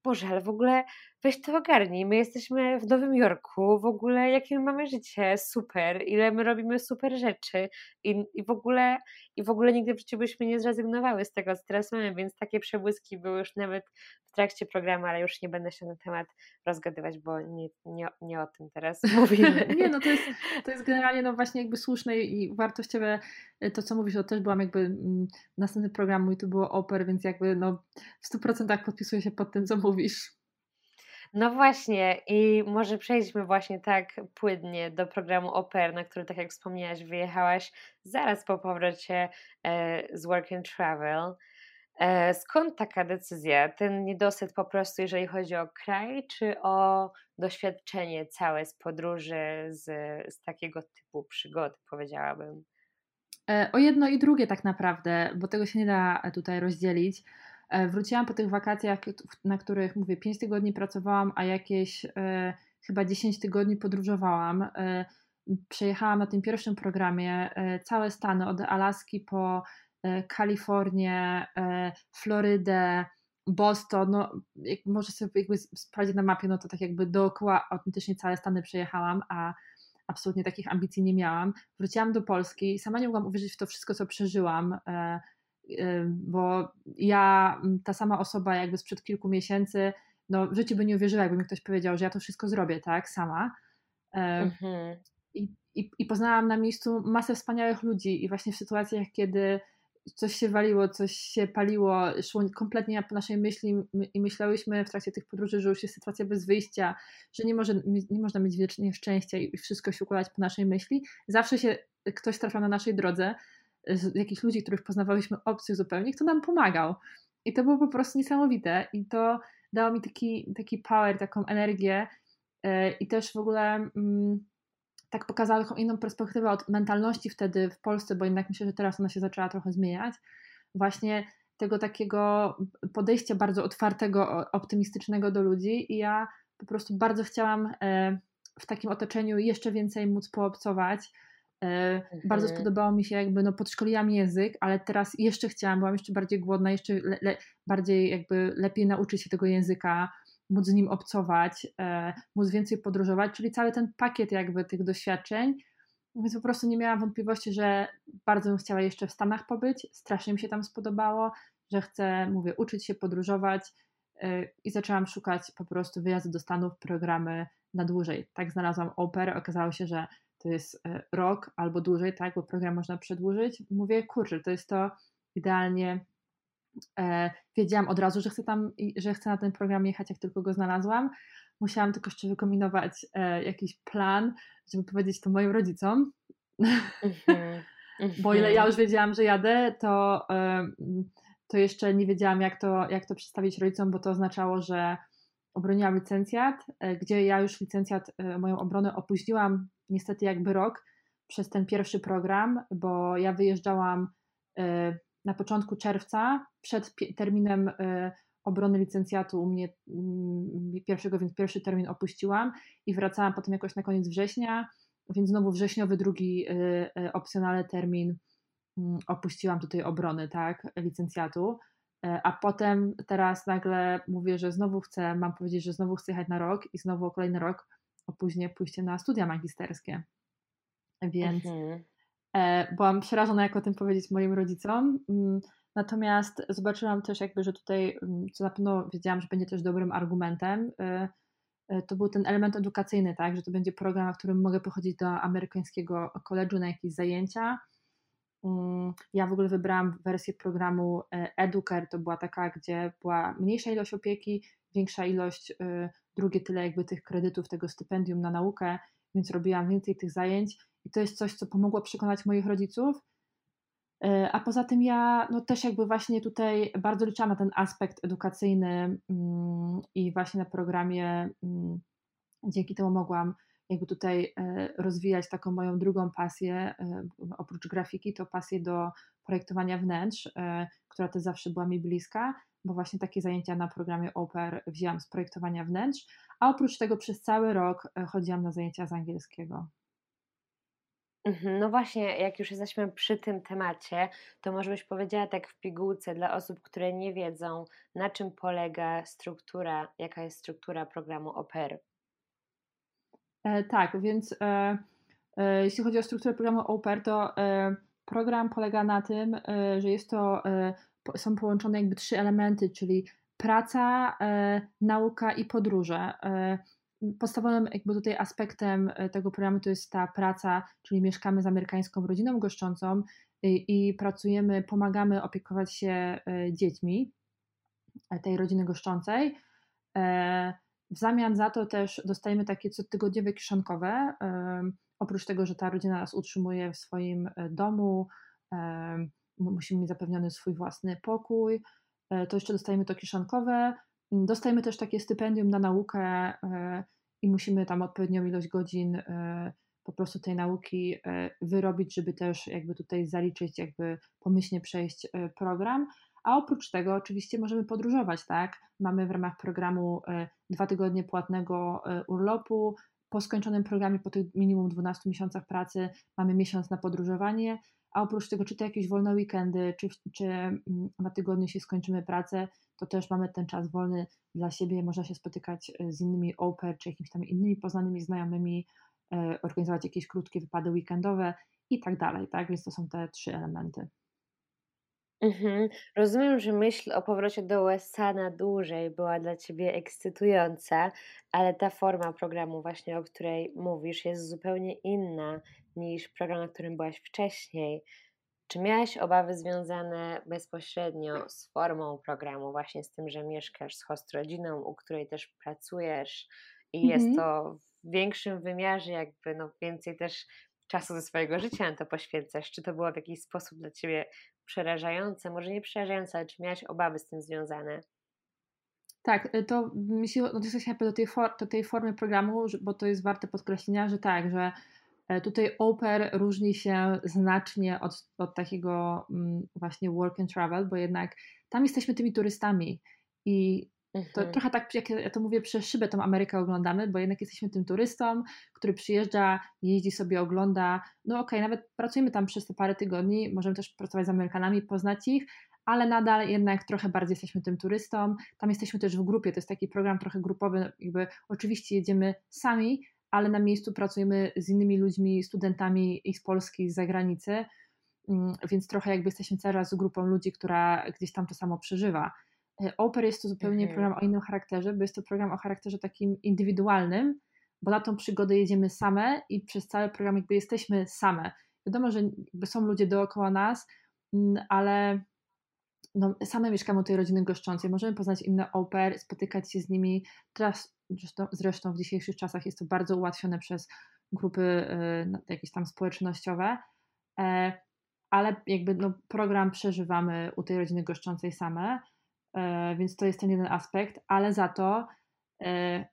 Boże, ale w ogóle weź to ogarnij, my jesteśmy w Nowym Jorku, w ogóle jakie my mamy życie, super, ile my robimy super rzeczy. I, i, w, ogóle, i w ogóle nigdy w życiu byśmy nie zrezygnowały z tego, co teraz mamy, więc takie przebłyski były już nawet w trakcie programu, ale już nie będę się na temat rozgadywać, bo nie, nie, nie o tym teraz <laughs> mówimy. nie, no to jest, to jest generalnie no właśnie jakby słuszne i wartościowe y, to, co mówisz, to też byłam jakby mm, następny program mój to było Oper, więc jakby no w 100% podpisuję się pod tym, co mówisz. No właśnie, i może przejdźmy właśnie tak płynnie do programu Oper, na który, tak jak wspomniałaś, wyjechałaś zaraz po powrocie e, z Work and Travel. E, skąd taka decyzja? Ten niedosyt po prostu, jeżeli chodzi o kraj, czy o doświadczenie całe z podróży, z, z takiego typu przygody, powiedziałabym? E, o jedno i drugie tak naprawdę, bo tego się nie da tutaj rozdzielić. E, wróciłam po tych wakacjach, na których mówię 5 tygodni pracowałam, a jakieś e, chyba 10 tygodni podróżowałam. E, przejechałam na tym pierwszym programie całe Stany, od Alaski po Kalifornię, Florydę, Boston, no, jak może sobie jakby sprawdzić na mapie, no to tak jakby dookoła autentycznie całe Stany przejechałam, a absolutnie takich ambicji nie miałam. Wróciłam do Polski, sama nie mogłam uwierzyć w to wszystko, co przeżyłam bo ja, ta sama osoba jakby sprzed kilku miesięcy, no w życiu by nie uwierzyła, jakby mi ktoś powiedział, że ja to wszystko zrobię, tak, sama. Mhm. I, i, I poznałam na miejscu masę wspaniałych ludzi i właśnie w sytuacjach, kiedy coś się waliło, coś się paliło, szło kompletnie po naszej myśli i myślałyśmy w trakcie tych podróży, że już jest sytuacja bez wyjścia, że nie, może, nie można mieć wiecznie szczęścia i wszystko się układać po naszej myśli. Zawsze się ktoś trafiał na naszej drodze, jakichś ludzi, których poznawałyśmy obcych zupełnie, kto nam pomagał. I to było po prostu niesamowite i to dało mi taki, taki power, taką energię e, i też w ogóle mm, tak pokazało taką inną perspektywę od mentalności wtedy w Polsce, bo jednak myślę, że teraz ona się zaczęła trochę zmieniać. Właśnie tego takiego podejścia bardzo otwartego, optymistycznego do ludzi i ja po prostu bardzo chciałam e, w takim otoczeniu jeszcze więcej móc poobcować, Mhm. Bardzo spodobało mi się, jakby no podszkoliłam język, ale teraz jeszcze chciałam, byłam jeszcze bardziej głodna, jeszcze le, le, bardziej jakby lepiej nauczyć się tego języka, móc z nim obcować, e, móc więcej podróżować, czyli cały ten pakiet jakby tych doświadczeń. Więc po prostu nie miałam wątpliwości, że bardzo bym chciała jeszcze w Stanach pobyć, strasznie mi się tam spodobało, że chcę, mówię, uczyć się podróżować e, i zaczęłam szukać po prostu wyjazdu do Stanów, programy na dłużej. Tak znalazłam operę, okazało się, że to jest e, rok albo dłużej, tak, bo program można przedłużyć. Mówię, kurczę, to jest to idealnie. E, wiedziałam od razu, że chcę tam, że chcę na ten program jechać, jak tylko go znalazłam. Musiałam tylko jeszcze wykombinować e, jakiś plan, żeby powiedzieć to moim rodzicom. Mm-hmm. <laughs> bo ile ja mhm. już wiedziałam, że jadę, to, to jeszcze nie wiedziałam, jak to, jak to przedstawić rodzicom, bo to oznaczało, że obroniłam licencjat, gdzie ja już licencjat, moją obronę opóźniłam niestety jakby rok przez ten pierwszy program, bo ja wyjeżdżałam e, na początku czerwca przed terminem obrony licencjatu u mnie mm, pierwszego, więc pierwszy termin opuściłam i wracałam potem jakoś na koniec września, więc znowu wrześniowy drugi opcjonalny termin mm, opuściłam tutaj obrony, tak, licencjatu. E, a potem teraz nagle mówię, że znowu chcę, mam powiedzieć, że znowu chcę jechać na rok i znowu o kolejny rok, później pójście na studia magisterskie. Więc mhm. e, byłam przerażona, jak o tym powiedzieć moim rodzicom. Mm, natomiast zobaczyłam też jakby, że tutaj, mm, co na pewno wiedziałam, że będzie też dobrym argumentem, e, to był ten element edukacyjny, tak, że to będzie program, w którym mogę pochodzić do amerykańskiego koledżu na jakieś zajęcia, Mm, ja w ogóle wybrałam wersję programu e, Educare, to była taka, gdzie była mniejsza ilość opieki, większa ilość, e, drugie tyle jakby tych kredytów, tego stypendium na naukę, więc robiłam więcej tych zajęć i to jest coś, co pomogło przekonać moich rodziców. E, a poza tym ja no też jakby właśnie tutaj bardzo liczyłam na ten aspekt edukacyjny mm, i właśnie na programie mm, dzięki temu mogłam jakby tutaj e, rozwijać taką moją drugą pasję, e, oprócz grafiki, to pasję do projektowania wnętrz, która też zawsze była mi bliska, bo właśnie takie zajęcia na programie Oper wzięłam z projektowania wnętrz, a oprócz tego przez cały rok chodziłam na zajęcia z angielskiego. Mhm, no właśnie, jak już jesteśmy przy tym temacie, to może byś powiedziała tak w pigułce dla osób, które nie wiedzą, na czym polega struktura, jaka jest struktura programu OPER. E, tak, więc e, e, jeśli chodzi o strukturę programu OPER, to e, program polega na tym, e, że jest to, e, są połączone jakby trzy elementy, czyli praca, nauka i podróże podstawowym jakby tutaj aspektem e, tego programu to jest ta praca, czyli mieszkamy z amerykańską rodziną goszczącą i, i pracujemy, pomagamy opiekować się e, dziećmi e, tej rodziny goszczącej. W zamian za to też dostajemy takie cotygodniowe kieszonkowe. Oprócz tego, że ta rodzina nas utrzymuje w swoim domu, musimy mieć zapewniony swój własny pokój, to jeszcze dostajemy to kieszonkowe. Dostajemy też takie stypendium na naukę e, i musimy tam odpowiednią ilość godzin e, po prostu tej nauki e, wyrobić, żeby też jakby tutaj zaliczyć, jakby pomyślnie przejść program. A oprócz tego oczywiście możemy podróżować, tak? Mamy w ramach programu dwa tygodnie płatnego urlopu. Po skończonym programie, po tych minimum 12 miesiącach pracy, mamy miesiąc na podróżowanie, a oprócz tego, czy to jakieś wolne weekendy, czy, czy mm, na tygodniu się skończymy pracę, to też mamy ten czas wolny dla siebie, można się spotykać e, z innymi oper, czy jakimiś tam innymi poznanymi znajomymi, e, organizować jakieś krótkie wypady weekendowe i tak dalej, tak? Więc to są te trzy elementy. Mhm. Rozumiem, że myśl o powrocie do USA na dłużej była dla Ciebie ekscytująca, ale ta forma programu właśnie, o której mówisz, jest zupełnie inna niż program, na którym byłaś wcześniej. Czy miałaś obawy związane bezpośrednio z formą programu, właśnie z tym, że mieszkasz z host rodziną, u której też pracujesz i mhm. jest to w większym wymiarze, jakby no więcej też czasu ze swojego życia na to poświęcasz? Czy to było w jakiś sposób dla Ciebie przerażające? Może nie przerażające, ale czy miałaś obawy z tym związane? Tak, y, to jeśli się do tej, for, do tej formy programu, bo to jest warte podkreślenia, że tak, że E, tutaj Oper różni się znacznie od, od takiego mm, właśnie work and travel, bo jednak tam jesteśmy tymi turystami i to mhm. trochę tak, jak ja to mówię, przez szybę tą Amerykę oglądamy, bo jednak jesteśmy tym turystą, który przyjeżdża, jeździ sobie, ogląda. No okej, okay, nawet pracujemy tam przez te parę tygodni, możemy też pracować z Amerykanami, poznać ich, ale nadal jednak trochę bardziej jesteśmy tym turystą. Tam jesteśmy też w grupie, to jest taki program trochę grupowy, jakby oczywiście jedziemy sami, ale na miejscu pracujemy z innymi ludźmi, studentami i z Polski, i z zagranicy, mm, więc trochę jakby jesteśmy cały czas grupą ludzi, która gdzieś tam to samo przeżywa. E, Oper jest to zupełnie mhm. program o innym charakterze, bo jest to program o charakterze takim indywidualnym, bo na tą przygodę jedziemy same i przez cały program jakby jesteśmy same. Wiadomo, że są ludzie dookoła nas, mm, ale no, same mieszkamy u tej rodziny goszczącej, możemy poznać inne oper, spotykać się z nimi. Teraz Zresztą, w dzisiejszych czasach jest to bardzo ułatwione przez grupy y, jakieś tam społecznościowe, e, ale jakby no, program przeżywamy u tej rodziny goszczącej same, e, więc to jest ten jeden aspekt, ale za to e,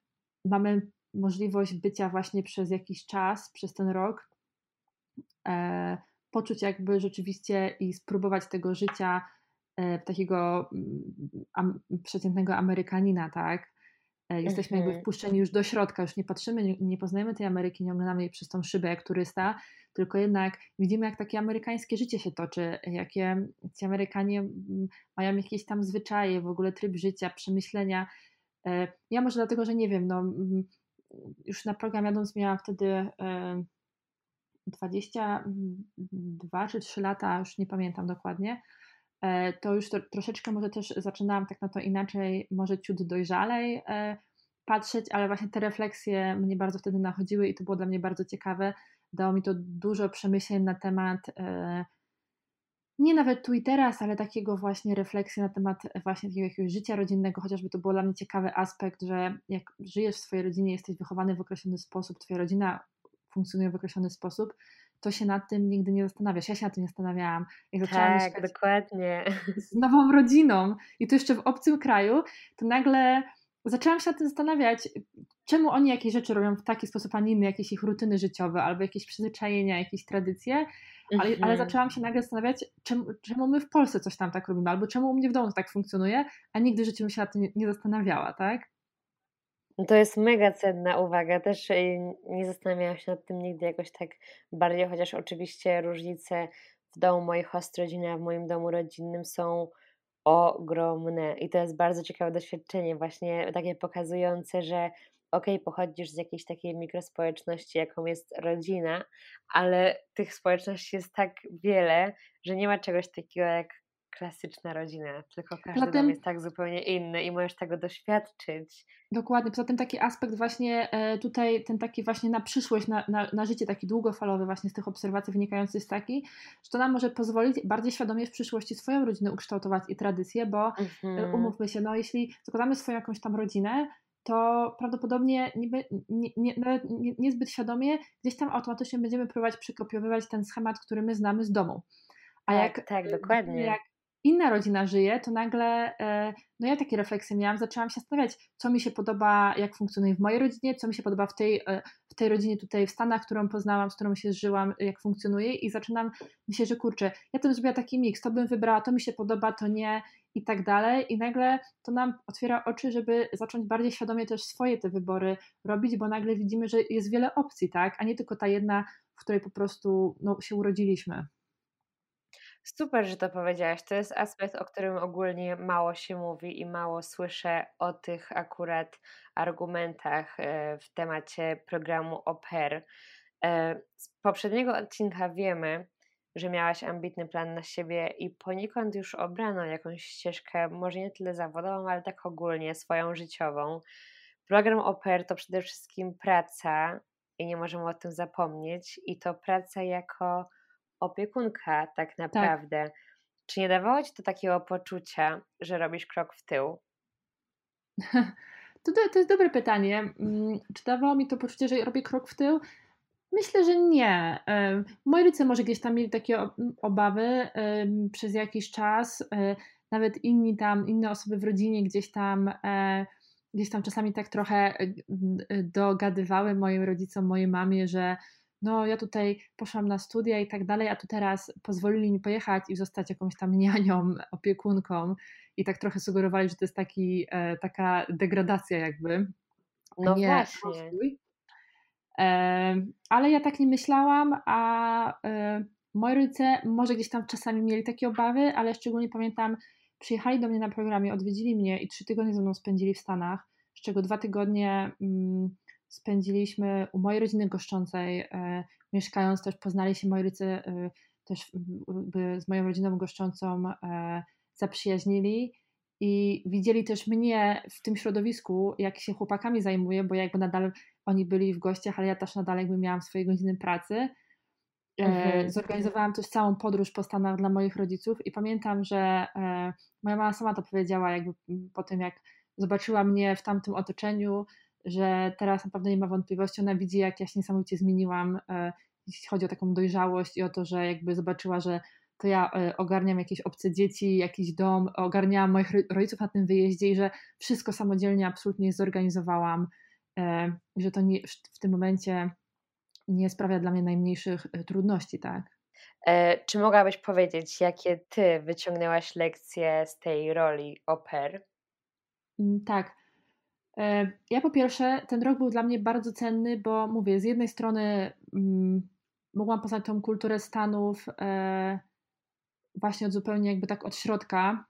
mamy możliwość bycia właśnie przez jakiś czas, przez ten rok, poczuć jakby rzeczywiście i spróbować tego życia takiego mm, przeciętnego Amerykanina, tak? E, jesteśmy jakby mhm. wpuszczeni już do środka, już nie patrzymy, nie, nie poznajemy tej Ameryki, nie oglądamy jej przez tą szybę jak turysta, tylko jednak widzimy, jak takie amerykańskie życie się toczy, jakie ci Amerykanie mają jakieś tam zwyczaje, w ogóle tryb życia, przemyślenia. E, ja może dlatego, że nie wiem, no, już na program jadąc miałam wtedy 22 czy 3 lata, już nie pamiętam dokładnie, E, to już to, troszeczkę może też zaczynałam tak na to inaczej, może ciut dojrzalej e, patrzeć, ale właśnie te refleksje mnie bardzo wtedy nachodziły i to było dla mnie bardzo ciekawe. Dało mi to dużo przemyśleń na temat e, nie nawet tu i teraz, ale takiego właśnie refleksji na temat właśnie takiego jakiegoś życia rodzinnego, chociażby to był dla mnie ciekawy aspekt, że jak żyjesz w swojej rodzinie, jesteś wychowany w określony sposób, twoja rodzina funkcjonuje w określony sposób, to się nad tym nigdy nie zastanawiasz. Ja się nad tym nie zastanawiałam. Jak zaczęłam tak, dokładnie. Z nową rodziną i to jeszcze w obcym kraju, to nagle zaczęłam się nad tym zastanawiać, czemu oni jakieś rzeczy robią w taki sposób, a nie inny, jakieś ich rutyny życiowe albo jakieś przyzwyczajenia, jakieś tradycje, ale, mhm. ale zaczęłam się nagle zastanawiać, czemu, czemu my w Polsce coś tam tak robimy, albo czemu u mnie w domu to tak funkcjonuje, a nigdy w życiu bym się nad tym nie, nie zastanawiała, tak? No to jest mega cenna uwaga. Też y, nie zastanawiałam się nad tym nigdy jakoś tak bardziej, chociaż oczywiście różnice w domu moich host rodziny, a w moim domu rodzinnym są ogromne. I to jest bardzo ciekawe doświadczenie, właśnie takie pokazujące, że okej, pochodzisz z jakiejś takiej mikrospołeczności, jaką jest rodzina, ale tych społeczności jest tak wiele, że nie ma czegoś takiego jak klasyczna rodzina, tylko każdy Zatem, dom jest tak zupełnie inny i możesz tego doświadczyć. Dokładnie, poza tym taki aspekt właśnie e, tutaj, ten taki właśnie na przyszłość, na, na, na życie taki długofalowy właśnie z tych obserwacji wynikający jest taki, że to nam może pozwolić bardziej świadomie w przyszłości swoją rodzinę ukształtować i tradycje, bo e, mhm. umówmy się, no jeśli zakładamy swoją jakąś tam rodzinę, to prawdopodobnie nie, nie, nie, niezbyt świadomie gdzieś tam automatycznie będziemy próbować przekopiowywać ten schemat, który my znamy z domu. A tak, jak, tak, dokładnie. Jak inna rodzina żyje, to nagle, e, no ja takie refleksje miałam, zaczęłam się zastanawiać, co mi się podoba, jak funkcjonuje w mojej rodzinie, co mi się podoba w tej, e, w tej rodzinie tutaj w Stanach, którą poznałam, z którą się zżyłam, jak funkcjonuje i zaczynam myśleć, że kurczę, ja to bym zrobiła taki miks, to bym wybrała, to mi się podoba, to nie i tak dalej i nagle to nam otwiera oczy, żeby zacząć bardziej świadomie też swoje te wybory robić, bo nagle widzimy, że jest wiele opcji, tak, a nie tylko ta jedna, w której po prostu no, się urodziliśmy. Super, że to powiedziałaś. To jest aspekt, o którym ogólnie mało się mówi i mało słyszę o tych akurat argumentach e, w temacie programu OPER. E, z poprzedniego odcinka wiemy, że miałaś ambitny plan na siebie i poniekąd już obrano jakąś ścieżkę, może nie tyle zawodową, ale tak ogólnie swoją życiową. Program OPER to przede wszystkim praca i nie możemy o tym zapomnieć, i to praca jako opiekunka tak, tak. naprawdę. Tak. Czy nie dawało ci to takiego poczucia, że robisz krok w tył? <laughs> To, to jest dobre pytanie. Mm, czy dawało mi to poczucie, że robię krok w tył? Myślę, że nie. Moi rodzice może gdzieś tam mieli takie obawy przez jakiś czas. E, nawet inni tam, inne osoby w rodzinie gdzieś tam, e, gdzieś tam czasami tak trochę e, dogadywały moim rodzicom, mojej mamie, że no ja tutaj poszłam na studia i tak dalej, a tu teraz pozwolili mi pojechać i zostać jakąś tam nianią, opiekunką i tak trochę sugerowali, że to jest taki, e, taka degradacja jakby. No nie właśnie. E, ale ja tak nie myślałam, a e, moi rodzice może gdzieś tam czasami mieli takie obawy, ale szczególnie pamiętam, przyjechali do mnie na programie, odwiedzili mnie i trzy tygodnie ze mną spędzili w Stanach, z czego dwa tygodnie mm, spędziliśmy u mojej rodziny goszczącej. E, mieszkając też poznali się moi rodzice e, też z moją rodziną goszczącą e, zaprzyjaźnili i widzieli też mnie w tym środowisku, jak się chłopakami zajmuję, bo jakby nadal oni byli w gościach, ale ja też nadal jakby miałam swoje godziny pracy. Mhm. Zorganizowałam też całą podróż po Stanach dla moich rodziców i pamiętam, że moja mama sama to powiedziała jakby po tym, jak zobaczyła mnie w tamtym otoczeniu, że teraz naprawdę nie ma wątpliwości, ona widzi jak ja się niesamowicie zmieniłam, e, jeśli chodzi o taką dojrzałość i o to, że jakby zobaczyła, że to ja e, ogarniam jakieś obce dzieci, jakiś dom, ogarniałam moich rodziców na tym wyjeździe i że wszystko samodzielnie absolutnie zorganizowałam, e, że to nie, w tym momencie nie sprawia dla mnie najmniejszych trudności, tak? czy mogłabyś powiedzieć, jakie ty wyciągnęłaś lekcje z tej roli oper? Mm, tak. E, ja po pierwsze, ten rok był dla mnie bardzo cenny, bo mówię, z jednej strony mm, mogłam poznać tą kulturę Stanów e, właśnie od zupełnie jakby tak od środka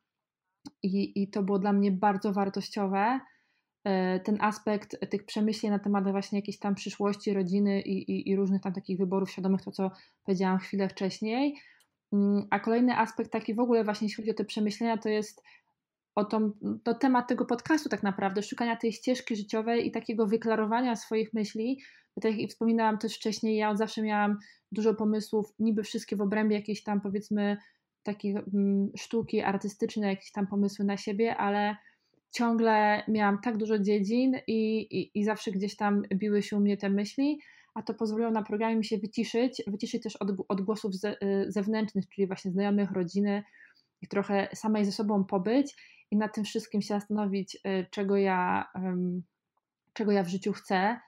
i, i to było dla mnie bardzo wartościowe. E, ten aspekt tych przemyśleń na temat właśnie jakiejś tam przyszłości, rodziny i, i, i różnych tam takich wyborów świadomych, to co powiedziałam chwilę wcześniej. Mm, a kolejny aspekt taki w ogóle właśnie jeśli chodzi o te przemyślenia, to jest o tą, to temat tego podcastu tak naprawdę, szukania tej ścieżki życiowej i takiego wyklarowania swoich myśli. Tak jak wspominałam też wcześniej, ja od zawsze miałam dużo pomysłów, niby wszystkie w obrębie jakiejś tam powiedzmy takiej mm, sztuki artystycznej, jakieś tam pomysły na siebie, ale ciągle miałam tak dużo dziedzin i, i, i zawsze gdzieś tam biły się u mnie te myśli, a to pozwoliło na programie mi się wyciszyć, wyciszyć też od, od głosów ze, y, zewnętrznych, czyli właśnie znajomych, rodziny i trochę samej ze sobą pobyć i nad tym wszystkim się zastanowić, y, czego ja, czego ja w życiu chcę.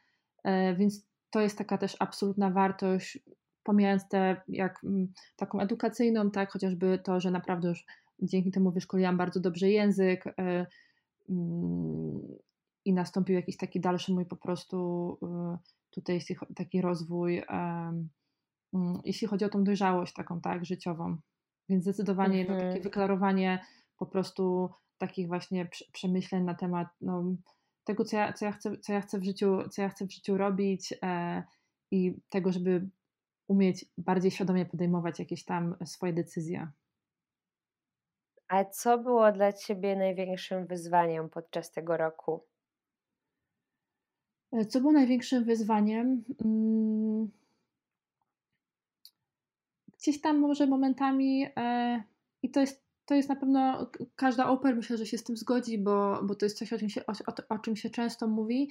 Y, więc to jest taka też absolutna wartość, pomijając tę jak mm, taką edukacyjną, tak, chociażby to, że naprawdę już dzięki temu wyszkoliłam bardzo dobrze język, y, mm, i nastąpił jakiś taki dalszy mój po prostu y, tutaj taki rozwój, mm, jeśli chodzi o tą dojrzałość taką, tak, życiową. Więc zdecydowanie mhm. no, takie mhm. wyklarowanie po prostu takich właśnie przemyśleń na temat no, tego, co ja, co, ja chcę, co, ja chcę w życiu, co ja chcę w życiu robić e, i tego, żeby umieć bardziej świadomie podejmować jakieś tam swoje decyzje. A co było dla Ciebie największym wyzwaniem podczas tego roku? E, co było największym wyzwaniem? Mm, gdzieś tam może momentami, e, i to jest, to jest na pewno, każda oper myślę, że się z tym zgodzi, bo, bo to jest coś, o czym, się, o, o czym się często mówi,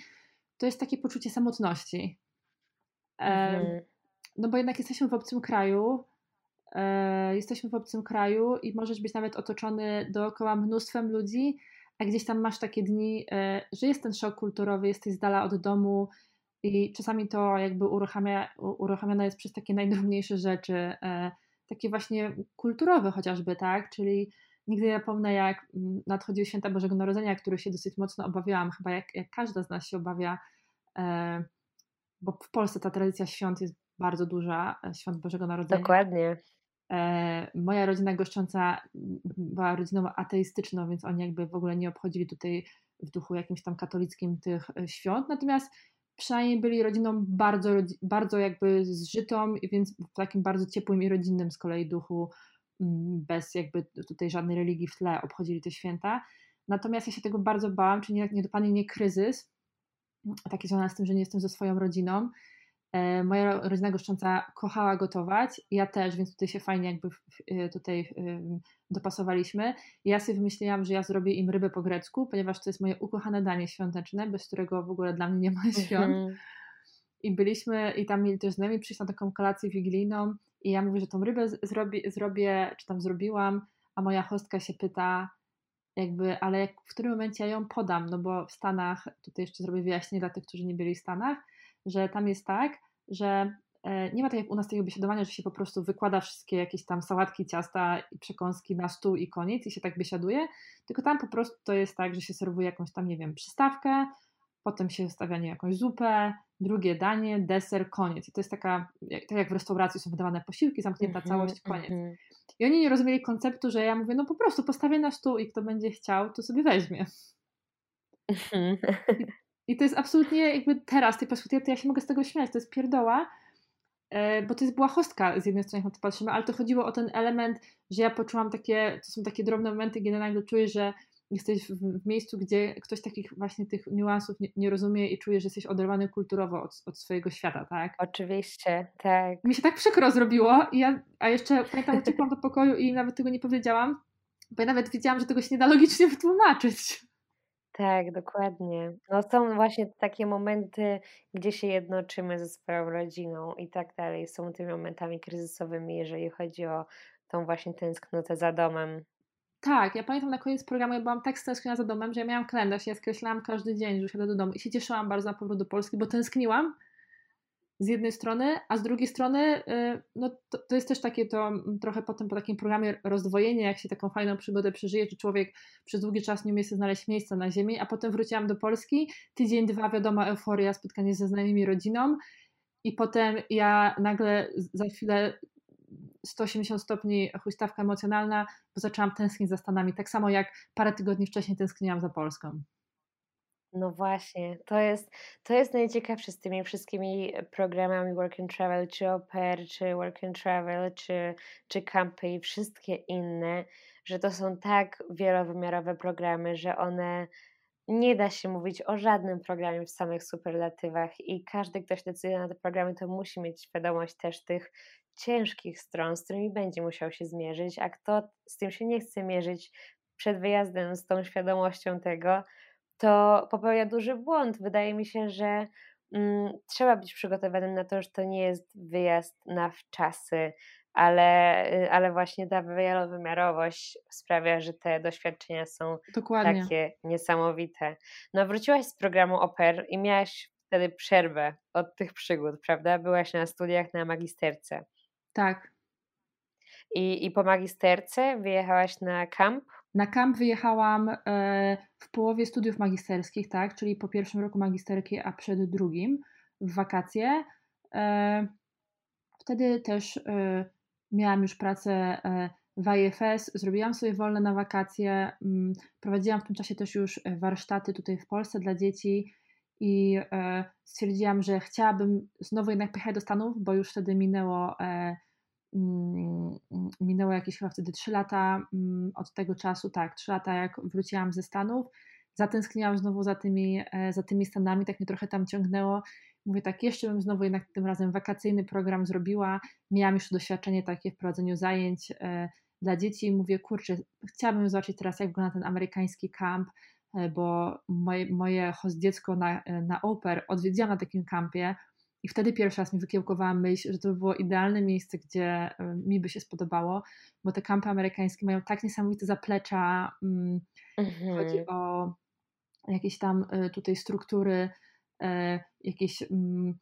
to jest takie poczucie samotności. Mhm. No bo jednak jesteśmy w obcym kraju, e, jesteśmy w obcym kraju i możesz być nawet otoczony dookoła mnóstwem ludzi, a gdzieś tam masz takie dni, e, że jest ten szok kulturowy, jesteś z dala od domu i czasami to jakby uruchamia, uruchamiane jest przez takie najdrobniejsze rzeczy, e, takie właśnie kulturowe chociażby, tak, czyli nigdy nie zapomnę jak mm, nadchodziły święta Bożego Narodzenia, których się dosyć mocno obawiałam, chyba jak, jak każda z nas się obawia, bo w Polsce ta tradycja świąt jest bardzo duża, e, świąt Bożego Narodzenia. Dokładnie. E, moja rodzina goszcząca była rodziną ateistyczną, więc oni jakby w ogóle nie obchodzili tutaj w duchu jakimś tam katolickim tych e, świąt, natomiast przynajmniej byli rodziną bardzo, bardzo jakby zżytą, więc w takim bardzo ciepłym i rodzinnym z kolei duchu, bez jakby tutaj żadnej religii w tle obchodzili te święta. Natomiast ja się tego bardzo bałam, czy nie, nie dopadnie mnie kryzys, taki związany z tym, że nie jestem ze swoją rodziną, moja rodzina goszcząca kochała gotować, ja też, więc tutaj się fajnie jakby e, tutaj dopasowaliśmy. Ja sobie wymyśliłam, że ja zrobię im rybę po grecku, ponieważ to jest moje ukochane danie świąteczne, bez którego w ogóle dla mnie nie ma <laughs> świąt. Mhm. I byliśmy, i tam mieli też znajomi przyjść na taką kolację wigilijną i ja mówię, że tą rybę zrobię, zrobię, czy tam zrobiłam, a moja hostka się pyta, jakby, ale jak, w którym momencie ja ją podam, no bo w Stanach, tutaj jeszcze zrobię wyjaśnienie dla tych, którzy nie byli w Stanach, że tam jest tak, że e, nie ma tak jak u nas takiego biesiadowania, że się po prostu wykłada wszystkie jakieś tam sałatki, ciasta i przekąski na stół i koniec i się tak biesiaduje, tylko tam po prostu to jest tak, że się serwuje jakąś tam, nie wiem, przystawkę, potem się stawia nie jakąś zupę, drugie danie, deser, koniec. I to jest taka, tak jak w restauracji są wydawane posiłki, zamknięta mm -hmm, całość, koniec. Mm -hmm. I oni nie rozumieli konceptu, że ja mówię, no po prostu postawię na stół i kto będzie chciał, to sobie weźmie. -hmm. I to jest absolutnie jakby teraz, tej perspektywy, to ja się mogę z tego śmiać, to jest pierdoła, e, bo to jest błahostka z jednej strony, jak na to patrzymy, ale to chodziło o ten element, że ja poczułam takie, to są takie drobne momenty, kiedy nagle czujesz, że jesteś w, miejscu, gdzie ktoś takich właśnie tych niuansów nie, nie, rozumie i czuje, że jesteś oderwany kulturowo od, od, swojego świata, tak? Oczywiście, tak. Mi się tak przykro zrobiło, i ja, a jeszcze pamiętam, uciekłam do pokoju i nawet tego nie powiedziałam, bo ja nawet wiedziałam, że tego się nie da logicznie wytłumaczyć. Tak, dokładnie. No są właśnie takie momenty, gdzie się jednoczymy ze swoją rodziną i tak dalej. Są tymi momentami kryzysowymi, jeżeli chodzi o tą właśnie tęsknotę za domem. Tak, ja pamiętam na koniec programu, ja byłam tak stęskniona za domem, że ja miałam kalendarz, ja skreślałam każdy dzień, że usiadę do domu i się cieszyłam bardzo na powrót do Polski, bo tęskniłam z jednej strony, a z drugiej strony y, no to, to, jest też takie to trochę potem po takim programie rozdwojenie, jak się taką fajną przygodę przeżyje, że człowiek przez długi czas nie umie sobie znaleźć miejsca na ziemi, a potem wróciłam do Polski, tydzień, dwa, wiadomo, euforia, spotkanie ze znajomymi rodziną i potem ja nagle za chwilę 180 stopni huśtawka emocjonalna, bo zaczęłam tęsknić za Stanami, tak samo jak parę tygodni wcześniej tęskniłam za Polską. No właśnie, to jest, to jest najciekawsze z tymi wszystkimi programami Work and Travel, czy Oper, czy Work and Travel, czy, czy Campy i wszystkie inne, że to są tak wielowymiarowe programy, że one nie da się mówić o żadnym programie w samych superlatywach i każdy, kto się decyduje na te programy, to musi mieć świadomość też tych ciężkich stron, z którymi będzie musiał się zmierzyć, a kto z tym się nie chce mierzyć przed wyjazdem z tą świadomością tego, to popełnia duży błąd. Wydaje mi się, że mm, trzeba być przygotowanym na to, że to nie jest wyjazd na wczasy, ale, y, ale właśnie ta wielowymiarowość sprawia, że te doświadczenia są Dokładnie. takie niesamowite. No wróciłaś z programu OPER i miałaś wtedy przerwę od tych przygód, prawda? Byłaś na studiach na magisterce. Tak. I, I po magisterce wyjechałaś na kamp Na kamp wyjechałam w połowie studiów magisterskich, tak, czyli po pierwszym roku magisterki, a przed drugim w wakacje. Wtedy też miałam już pracę w IFS, zrobiłam sobie wolne na wakacje, mm, prowadziłam w tym czasie też już e, warsztaty tutaj w Polsce dla dzieci i e, stwierdziłam, że chciałabym znowu jednak pojechać do Stanów, bo już wtedy minęło, e, minęło jakieś chyba wtedy 3 lata mm, od tego czasu, tak, 3 lata jak wróciłam ze Stanów. Zatęskniłam znowu za tymi, za tymi Stanami, tak mnie trochę tam ciągnęło. Mówię tak, jeszcze bym znowu jednak tym razem wakacyjny program zrobiła. Miałam już doświadczenie takie w prowadzeniu zajęć dla dzieci i mówię, kurczę, chciałabym zobaczyć teraz, jak wygląda ten amerykański camp, e, bo moje, moje host dziecko na, e, na Oper odwiedziłam na takim kampie i wtedy pierwszy raz mi wykiełkowała myśl, że to by było idealne miejsce, gdzie e, mi by się spodobało, bo te kampy amerykańskie mają tak niesamowite zaplecza, mm, mhm. chodzi o jakieś tam tutaj struktury, jakieś mm,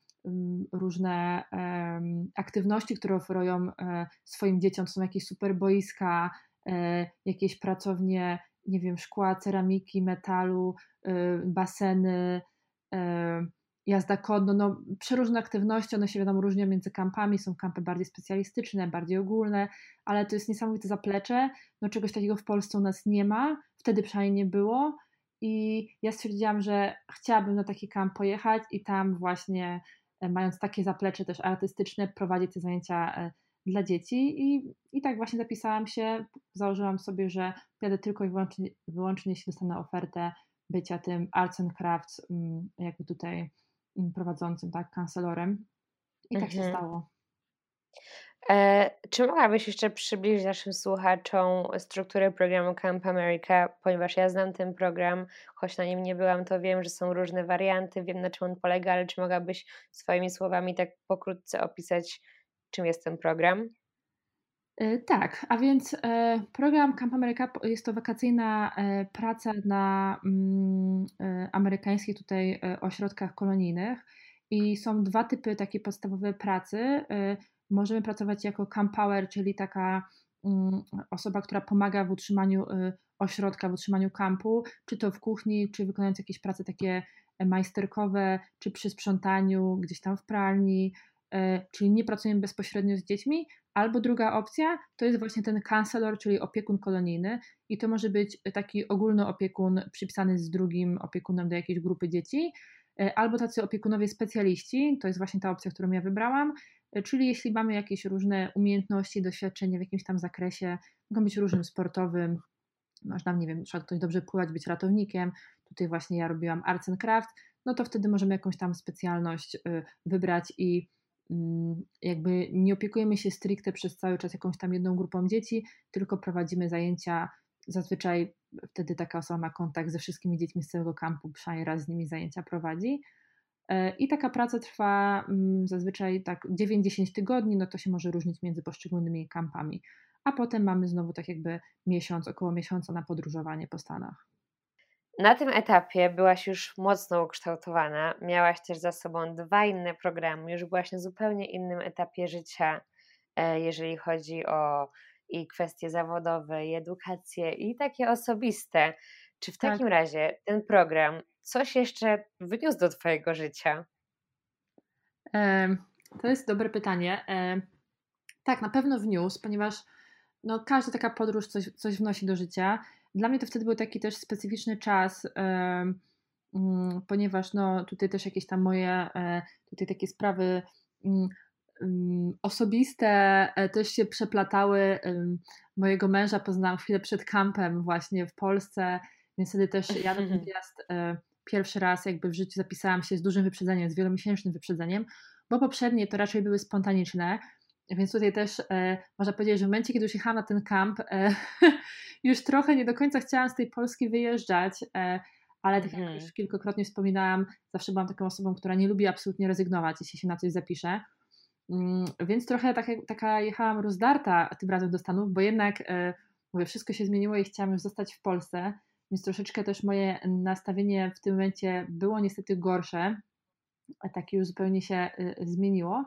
różne aktywności, które oferują e, swoim dzieciom. To są jakieś super boiska, e, jakieś pracownie, nie wiem, szkła, ceramiki, metalu, e, baseny, jazda konno, no przeróżne aktywności, one się wiadomo różnią między kampami, są kampy bardziej specjalistyczne, bardziej ogólne, ale to jest niesamowite zaplecze, no czegoś takiego w Polsce u nas nie ma, wtedy przynajmniej nie było i ja stwierdziłam, że chciałabym na taki kamp pojechać i tam właśnie E, mając takie zaplecze też artystyczne, prowadzić te zajęcia e, dla dzieci i, i tak właśnie zapisałam się, założyłam sobie, że jadę tylko i wyłącznie, wyłącznie jeśli dostanę ofertę bycia tym arts and crafts mm, jakby tutaj prowadzącym, tak, kancelorem i tak mhm. się stało. E, czy mogłabyś jeszcze przybliżyć naszym słuchaczom strukturę programu Camp America, ponieważ ja znam ten program, choć na nim nie byłam, to wiem, że są różne warianty, wiem na czym on polega, ale czy mogłabyś swoimi słowami tak pokrótce opisać, czym jest ten program? E, tak, a więc e, program Camp America jest to wakacyjna praca na mm, amerykańskich tutaj ośrodkach kolonijnych i są dwa typy takiej podstawowej pracy. Możemy pracować jako campower, czyli taka mm, osoba, która pomaga w utrzymaniu ośrodka, w utrzymaniu kampu, czy to w kuchni, czy wykonując jakieś prace takie majsterkowe, czy przy sprzątaniu gdzieś tam w pralni, czyli nie pracujemy bezpośrednio z dziećmi. Albo druga opcja to jest właśnie ten counselor, czyli opiekun kolonijny, i to może być taki ogólny opiekun przypisany z drugim opiekunem do jakiejś grupy dzieci, y, albo tacy opiekunowie specjaliści, to jest właśnie ta opcja, którą ja wybrałam, Czyli jeśli mamy jakieś różne umiejętności, doświadczenia w jakimś tam zakresie, mogą być różnym sportowym, można, nie wiem, przykład ktoś dobrze pływać, być ratownikiem, tutaj właśnie ja robiłam arts and craft, no to wtedy możemy jakąś tam specjalność wybrać i jakby nie opiekujemy się stricte przez cały czas jakąś tam jedną grupą dzieci, tylko prowadzimy zajęcia. Zazwyczaj wtedy taka osoba ma kontakt ze wszystkimi dziećmi z całego kampu, przynajmniej raz z nimi zajęcia prowadzi. E, I taka praca trwa mm, zazwyczaj tak 9-10 tygodni, no to się może różnić między poszczególnymi kampami. A potem mamy znowu tak jakby miesiąc, około miesiąca na podróżowanie po Stanach. Na tym etapie byłaś już mocno ukształtowana, miałaś też za sobą dwa inne programy, już byłaś na zupełnie innym etapie życia, e, jeżeli chodzi o i kwestie zawodowe, i edukację, i takie osobiste. Czy w tak. takim razie ten program coś jeszcze wyniósł do Twojego życia? To jest dobre pytanie. Tak, na pewno wniósł, ponieważ no, każda taka podróż coś, coś wnosi do życia. Dla mnie to wtedy był taki też specyficzny czas, mm, ponieważ no, tutaj też jakieś tam moje e, tutaj takie sprawy mm, mm, osobiste e, też się przeplatały. Mojego męża poznałam chwilę przed kampem właśnie w Polsce, więc wtedy też ja na ten wyjazd e, pierwszy raz jakby w życiu zapisałam się z dużym wyprzedzeniem, z wielomiesięcznym wyprzedzeniem, bo poprzednie to raczej były spontaniczne, więc tutaj też e, można powiedzieć, że w momencie, kiedy już jechałam na ten kamp, e, <laughs> już trochę nie do końca chciałam z tej Polski wyjeżdżać, e, ale tak jak mhm. już kilkakrotnie wspominałam, zawsze byłam taką osobą, która nie lubi absolutnie rezygnować, jeśli się na coś zapisze. Mm, więc trochę taka, taka jechałam rozdarta tym razem do Stanów, bo jednak e, mówię, wszystko się zmieniło i chciałam już zostać w Polsce. Więc troszeczkę też moje nastawienie w tym momencie było niestety gorsze. Takie już zupełnie się y, zmieniło.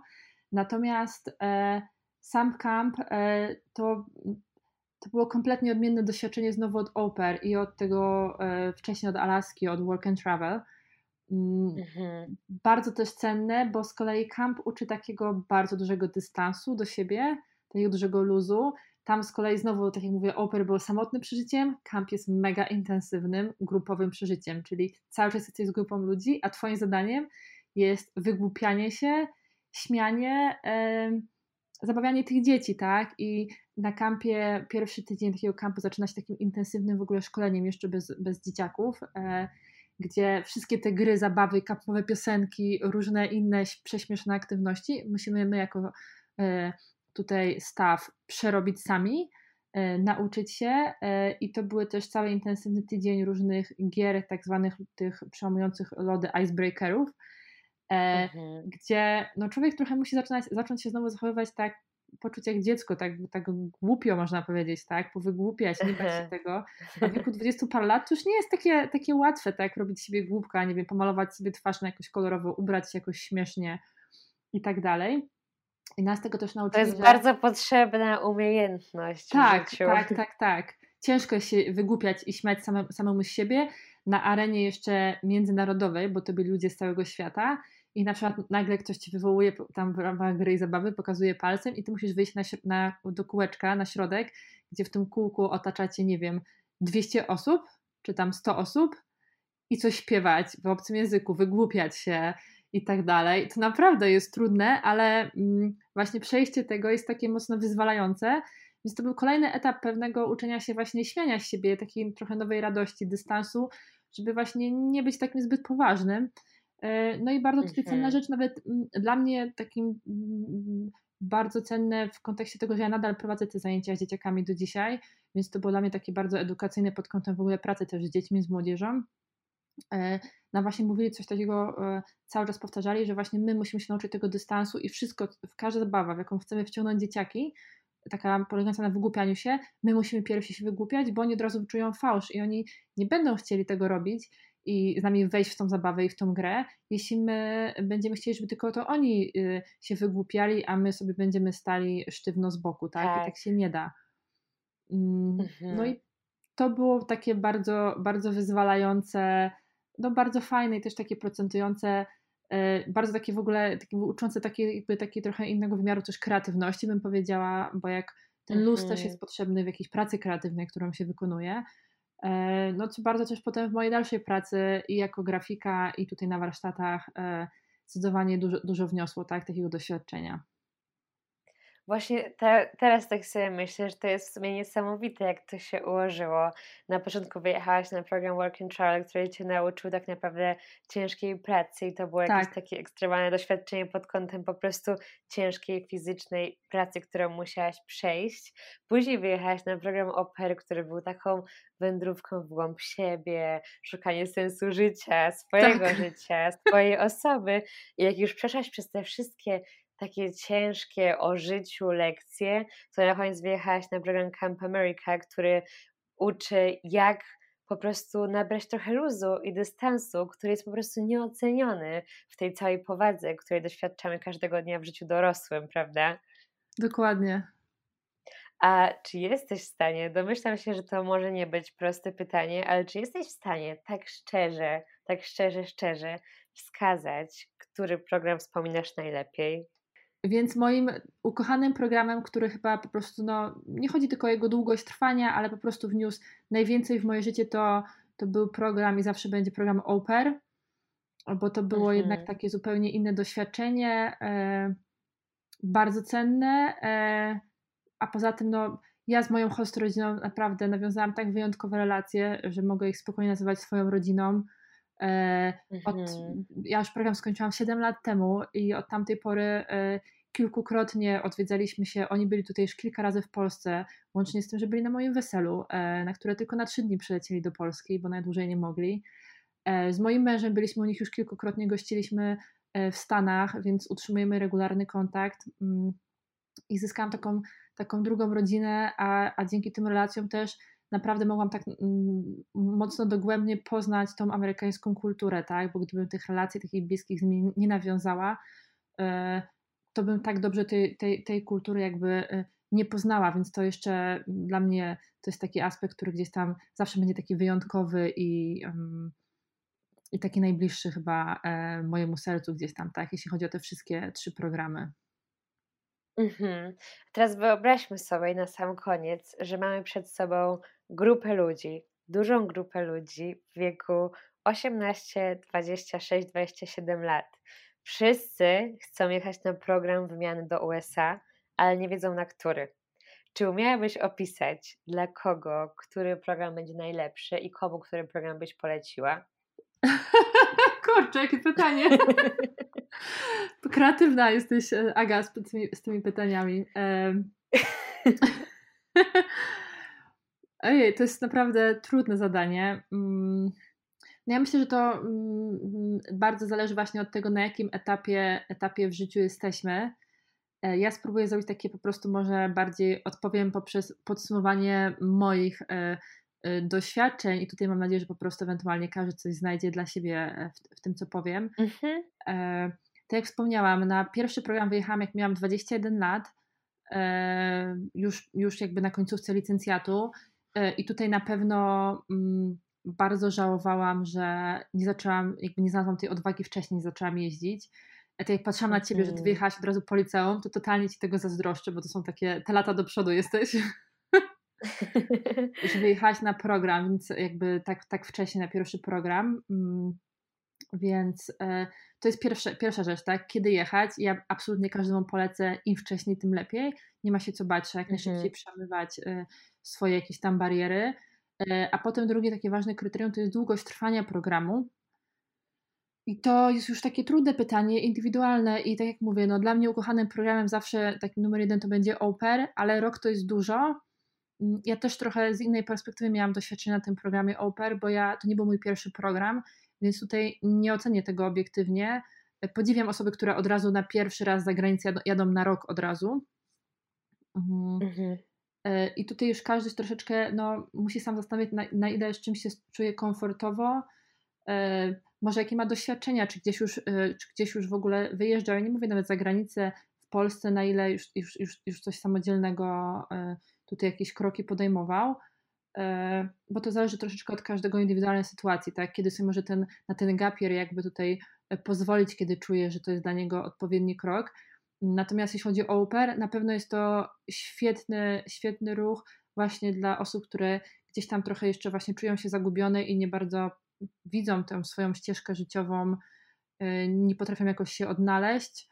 Natomiast e, sam camp e, to to było kompletnie odmienne doświadczenie znowu od Oper i od tego e, wcześniej od Alaski, od Work and Travel. Mm, mhm. Bardzo też cenne, bo z kolei camp uczy takiego bardzo dużego dystansu do siebie, takiego dużego luzu. Tam z kolei znowu, tak jak mówię, Oper był samotnym przeżyciem, camp jest mega intensywnym, grupowym przeżyciem, czyli cały czas jesteś z grupą ludzi, a twoim zadaniem jest wygłupianie się, śmianie, zabawianie tych dzieci, tak? I na kampie, pierwszy tydzień takiego kampu zaczyna się takim intensywnym w ogóle szkoleniem jeszcze bez, bez dzieciaków, e, gdzie wszystkie te gry, zabawy, kampowe piosenki, różne inne prześmieszne aktywności musimy my jako e, tutaj staff przerobić sami, e, nauczyć się i to były też cały intensywny tydzień różnych gier, tak zwanych tych przełamujących lody icebreakerów, mhm. gdzie no, człowiek trochę musi zaczynać, zacząć się znowu zachowywać tak poczuć jak dziecko, tak, tak głupio można powiedzieć, tak, powygłupiać, nie bać się <laughs> tego. A w wieku 20 par lat to już nie jest takie, takie łatwe, tak, robić sobie głupka, nie wiem, pomalować sobie twarz na jakoś kolorowo, ubrać się jakoś śmiesznie i tak dalej. I nas tego też nauczyli, To jest że... bardzo potrzebna umiejętność Tak, tak, <laughs> tak, tak. Ciężko się wygłupiać i śmiać same, samemu z siebie na arenie jeszcze międzynarodowej, bo to byli ludzie z całego świata i na przykład nagle ktoś ci wywołuje tam w ramach gry i zabawy, pokazuje palcem i ty musisz wyjść na, na, do kółeczka, na środek, gdzie w tym kółku otaczacie, nie wiem, 200 osób, czy tam 100 osób i coś śpiewać w obcym języku, wygłupiać się i tak dalej. To naprawdę jest trudne, ale mm, właśnie przejście tego jest takie mocno wyzwalające. Więc to był kolejny etap pewnego uczenia się właśnie śmiania z siebie, takiej trochę nowej radości, dystansu, żeby właśnie nie być takim zbyt poważnym. E, no i bardzo tutaj cenna mhm. rzecz, nawet mm, dla mnie takim mm, bardzo cenne w kontekście tego, że ja nadal prowadzę te zajęcia z dzieciakami do dzisiaj, więc to było dla mnie takie bardzo edukacyjne pod kątem w ogóle pracy też z dziećmi, z młodzieżą. E, no właśnie mówili coś takiego, e, cały czas powtarzali, że właśnie my musimy się nauczyć tego dystansu i wszystko, w każda zabawa, w jaką chcemy wciągnąć dzieciaki, taka polegająca na wygłupianiu się, my musimy pierwsi się wygłupiać, bo oni od razu czują fałsz i oni nie będą chcieli tego robić i z nami wejść w tą zabawę i w tą grę, jeśli my będziemy chcieli, żeby tylko to oni y, się wygłupiali, a my sobie będziemy stali sztywno z boku, tak? tak. I tak się nie da. Mm, mhm. No i to było takie bardzo, bardzo wyzwalające, no bardzo fajne i też takie procentujące, y, bardzo takie w ogóle takie uczące takie, jakby takie trochę innego wymiaru też kreatywności, bym powiedziała, bo jak ten luz też jest mhm. potrzebny w jakiejś pracy kreatywnej, którą się wykonuje, E, no co bardzo też potem w mojej dalszej pracy i jako grafika i tutaj na warsztatach e, zdecydowanie dużo, dużo wniosło tak, takiego doświadczenia. Właśnie te, teraz tak sobie myślę, że to jest w sumie niesamowite, jak to się ułożyło. Na początku wyjechałaś na program Work and Travel, który cię nauczył tak naprawdę ciężkiej pracy i to było jakieś tak. takie ekstremalne doświadczenie pod kątem po prostu ciężkiej fizycznej pracy, którą musiałaś przejść. Później wyjechałaś na program Opery, który był taką wędrówką w głąb siebie, szukanie sensu życia, swojego tak. życia, swojej osoby. I jak już przeszłaś przez te wszystkie takie ciężkie o życiu lekcje, to na koniec wyjechałaś na program Camp America, który uczy jak po prostu nabrać trochę luzu i dystansu, który jest po prostu nieoceniony w tej całej powadze, której doświadczamy każdego dnia w życiu dorosłym, prawda? Dokładnie. A czy jesteś w stanie, domyślam się, że to może nie być proste pytanie, ale czy jesteś w stanie tak szczerze, tak szczerze, szczerze wskazać, który program wspominasz najlepiej? Więc moim ukochanym programem, który chyba po prostu, no, nie chodzi tylko o jego długość trwania, ale po prostu wniósł najwięcej w moje życie, to, to był program i zawsze będzie program Oper, bo to było mhm. jednak takie zupełnie inne doświadczenie, e, bardzo cenne, e, a poza tym, no, ja z moją host rodziną naprawdę nawiązałam tak wyjątkowe relacje, że mogę ich spokojnie nazywać swoją rodziną. E, od, mhm. ja już program skończyłam 7 lat temu i od tamtej pory e, kilkukrotnie odwiedzaliśmy się. Oni byli tutaj już kilka razy w Polsce, łącznie z tym, że byli na moim weselu, e, na które tylko na trzy dni przylecieli do Polski, bo najdłużej nie mogli. Z moim mężem byliśmy u nich już kilkukrotnie, gościliśmy w Stanach, więc utrzymujemy regularny kontakt mm, i zyskałam taką, taką drugą rodzinę, a, a dzięki tym relacjom też naprawdę mogłam tak mm, mocno dogłębnie poznać tą amerykańską kulturę, tak? Bo gdybym tych relacji takich bliskich z nimi nie nawiązała, e, to bym tak dobrze tej, tej, tej kultury jakby e, nie poznała, więc to jeszcze dla mnie to jest taki aspekt, który gdzieś tam zawsze będzie taki wyjątkowy i, i taki najbliższy chyba e, mojemu sercu gdzieś tam, tak, jeśli chodzi o te wszystkie trzy programy. Mhm. Teraz wyobraźmy sobie na sam koniec, że mamy przed sobą grupę ludzi, dużą grupę ludzi w wieku 18, 26, 27 lat. Wszyscy chcą jechać na program wymiany do USA, ale nie wiedzą na który. Czy umiałabyś opisać, dla kogo który program będzie najlepszy i komu który program byś poleciła? <laughs> Kurczę, jakie pytanie. <laughs> Kreatywna jesteś, e, Aga, z tymi, z tymi pytaniami. <laughs> Ojej, to jest naprawdę trudne zadanie. Mm, no ja myślę, że to mm, bardzo zależy właśnie od tego, na jakim etapie, etapie w życiu jesteśmy. E, ja spróbuję zrobić takie po prostu może bardziej odpowiem poprzez podsumowanie moich e, e, doświadczeń i tutaj mam nadzieję, że po prostu ewentualnie każdy coś znajdzie dla siebie w, w tym, co powiem. Mhm. Tak jak wspomniałam, na pierwszy program wyjechałam, jak miałam 21 lat, już, już jakby na końcówce licencjatu i tutaj na pewno mm, bardzo żałowałam, że nie zaczęłam, jakby nie znalazłam tej odwagi wcześniej, nie zaczęłam jeździć. A to jak patrzyłam na ciebie, że ty wyjechałaś od razu po liceum, to totalnie ci tego zazdroszczę, bo to są takie, te lata do przodu jesteś. <laughs> że wyjechałaś na program, więc jakby tak, tak wcześnie na pierwszy program. Mm, więc e, to jest pierwsza, pierwsza rzecz, tak? Kiedy jechać? Ja absolutnie każdemu polecę im wcześniej, tym lepiej. Nie ma się co bać, jak najszybciej mhm. przemywać e, swoje jakieś tam bariery. E, a potem drugie takie ważne kryterium to jest długość trwania programu. I to jest już takie trudne pytanie, indywidualne i tak jak mówię, no dla mnie ukochanym programem zawsze taki numer jeden to będzie Oper, ale rok to jest dużo. Mm, ja też trochę z innej perspektywy miałam doświadczenie na tym programie Oper, bo ja to nie był mój pierwszy program, więc tutaj nie ocenię tego obiektywnie. Podziwiam osoby, które od razu na pierwszy raz za granicę jadą na rok od razu. Mhm. mhm. E, I tutaj już każdy troszeczkę no, musi sam zastanowić, na, na ile z czymś się czuje komfortowo, e, może jakie ma doświadczenia, czy gdzieś już, e, czy gdzieś już w ogóle wyjeżdżał. Ja nie mówię nawet za granicę, w Polsce, na ile już, już, już, już coś samodzielnego tutaj jakieś kroki podejmował, bo to zależy troszeczkę od każdego indywidualnej sytuacji, tak? Kiedy sobie może ten, na ten gapier jakby tutaj pozwolić, kiedy czuje, że to jest dla niego odpowiedni krok. Natomiast jeśli chodzi o Uber, na pewno jest to świetny, świetny ruch właśnie dla osób, które gdzieś tam trochę jeszcze właśnie czują się zagubione i nie bardzo widzą tę swoją ścieżkę życiową, y, nie potrafią jakoś się odnaleźć.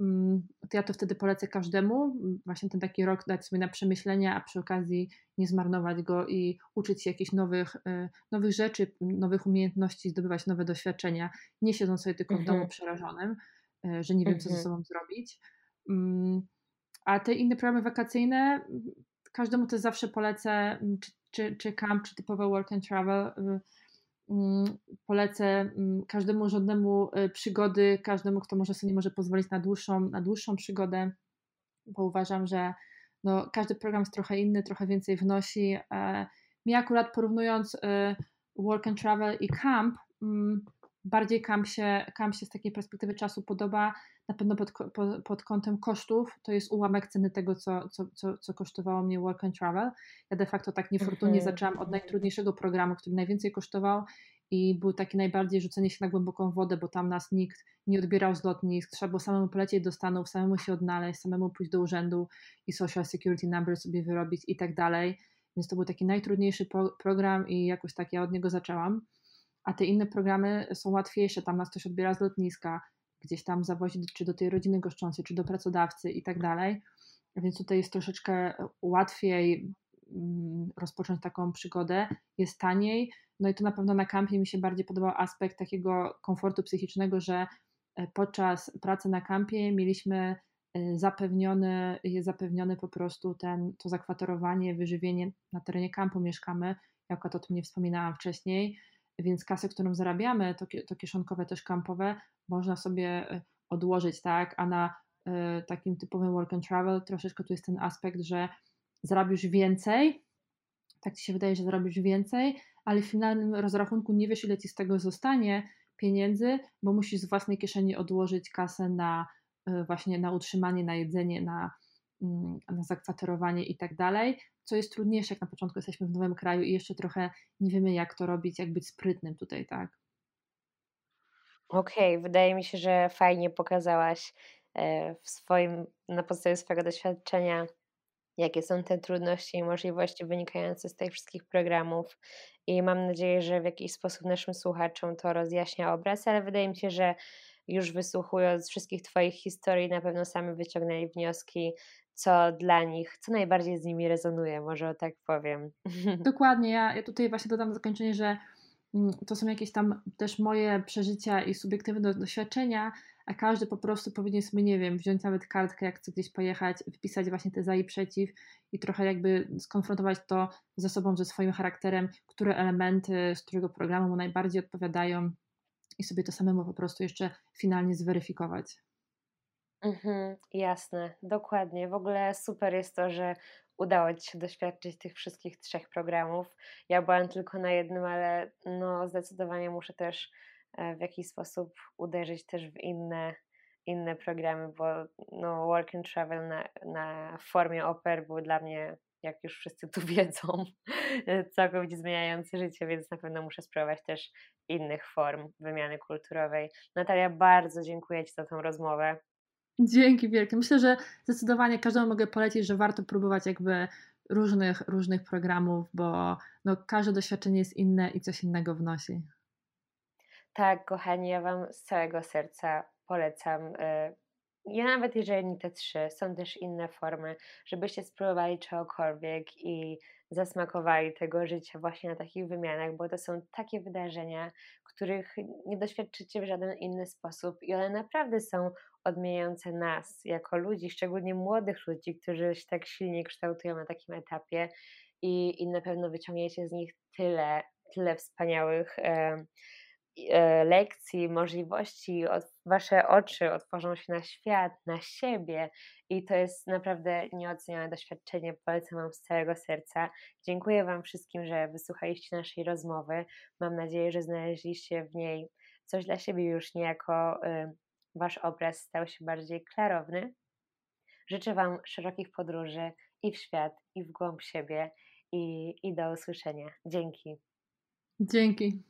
Mm, to ja to wtedy polecę każdemu, właśnie ten taki rok dać sobie na przemyślenia, a przy okazji nie zmarnować go i uczyć się jakichś nowych, y, nowych rzeczy, nowych umiejętności, zdobywać nowe doświadczenia, nie siedząc sobie tylko w domu mhm. przerażonym. E, że nie wiem, co ze mhm. sobą zrobić. Mm, a te inne programy wakacyjne, każdemu to zawsze polecę, mm, czy, czy, czy camp, czy typowe work and travel. Y, mm, polecę każdemu żadnemu y, przygody, każdemu, kto może sobie nie może pozwolić na dłuższą, na dłuższą przygodę, bo uważam, że no, każdy program jest trochę inny, trochę więcej wnosi. E, mi akurat porównując y, work and travel i camp, bardziej kam się, kam się z takiej perspektywy czasu podoba, na pewno pod, pod, pod kątem kosztów, to jest ułamek ceny tego, co, co, co, co kosztowało mnie Work and Travel. Ja de facto tak niefortunnie mhm. zaczęłam od najtrudniejszego programu, który najwięcej kosztował i był taki najbardziej rzucenie się na głęboką wodę, bo tam nas nikt nie odbierał z lotnisk, trzeba było samemu polecieć do Stanów, samemu się odnaleźć, samemu pójść do urzędu i social security number sobie wyrobić i tak dalej. Więc to był taki najtrudniejszy program i jakoś tak ja od niego zaczęłam a te inne programy są łatwiejsze, tam nas ktoś odbiera z lotniska, gdzieś tam zawozi czy do tej rodziny goszczącej, czy do pracodawcy i tak dalej. Więc tutaj jest troszeczkę łatwiej mm, rozpocząć taką przygodę, jest taniej. No i to na pewno na kampie mi się bardziej podobał aspekt takiego komfortu psychicznego, że e, podczas pracy na kampie mieliśmy e, zapewniony, jest zapewnione po prostu ten, to zakwaterowanie, wyżywienie na terenie kampu mieszkamy. Ja akurat o tym nie wspominałam wcześniej więc kasę, którą zarabiamy, to, to kieszonkowe, też kampowe, można sobie e, odłożyć, tak, a na y, takim typowym work and travel troszeczkę tu jest ten aspekt, że zarabisz więcej, tak ci się wydaje, że zarobisz więcej, ale w finalnym rozrachunku nie wiesz, ile ci z tego zostanie pieniędzy, bo musisz z własnej kieszeni odłożyć kasę na y, właśnie na utrzymanie, na jedzenie, na mm, na zakwaterowanie i tak dalej, co jest trudniejsze, jak na początku jesteśmy w nowym kraju i jeszcze trochę nie wiemy, jak to robić, jak być sprytnym tutaj, tak? Okej, wydaje mi się, że fajnie pokazałaś e, w swoim, na podstawie swojego doświadczenia, jakie są te trudności i możliwości wynikające z tych wszystkich programów. I mam nadzieję, że w jakiś sposób naszym słuchaczom to rozjaśnia obraz, ale wydaje mi się, że już wysłuchując wszystkich Twoich historii, na pewno sami wyciągnęli wnioski, co dla nich, co najbardziej z nimi rezonuje, może tak powiem. <laughs> Dokładnie, ja, ja tutaj właśnie dodam na zakończenie, że mm, to są jakieś tam też moje przeżycia i subiektywne doświadczenia, a każdy po prostu powinien sobie, nie wiem, wziąć nawet kartkę, jak chce gdzieś pojechać, wypisać właśnie te za i przeciw i trochę jakby skonfrontować to ze sobą, ze swoim charakterem, które elementy z którego programu mu najbardziej odpowiadają i sobie to samemu po prostu jeszcze finalnie zweryfikować. Mhm, jasne, dokładnie. W ogóle super jest to, że udało Ci się doświadczyć tych wszystkich trzech programów. Ja byłam tylko na jednym, ale no zdecydowanie muszę też e, w jakiś sposób uderzyć też w inne, inne programy, bo no, Work and Travel na, na formie oper był dla mnie, jak już wszyscy tu <laughs> wiedzą, całkowicie zmieniający życie, więc na pewno muszę spróbować też innych form wymiany kulturowej. Natalia, bardzo dziękuję Ci za tą rozmowę. Dzięki wielkie. Myślę, że zdecydowanie każdemu mogę polecić, że warto próbować jakby różnych, różnych programów, bo no, każde doświadczenie jest inne i coś innego wnosi. Tak, kochani, ja Wam z całego serca polecam. Y, ja nawet jeżeli nie te trzy, są też inne formy, żebyście spróbowali czegokolwiek i zasmakowali tego życia właśnie na takich wymianach, bo to są takie wydarzenia, których nie doświadczycie w żaden inny sposób i one naprawdę są odmieniające nas jako ludzi, szczególnie młodych ludzi, którzy się tak silnie kształtują na takim etapie i, i na pewno wyciągniecie z nich tyle, tyle wspaniałych lekcji, możliwości, wasze oczy otworzą się na świat, na siebie i to jest naprawdę nieocenione doświadczenie. Polecam Wam z całego serca. Dziękuję Wam wszystkim, że wysłuchaliście naszej rozmowy. Mam nadzieję, że znaleźliście w niej coś dla siebie już niejako y, Wasz obraz stał się bardziej klarowny. Życzę Wam szerokich podróży i w świat, i w głąb siebie, i, i do usłyszenia. Dzięki. Dzięki.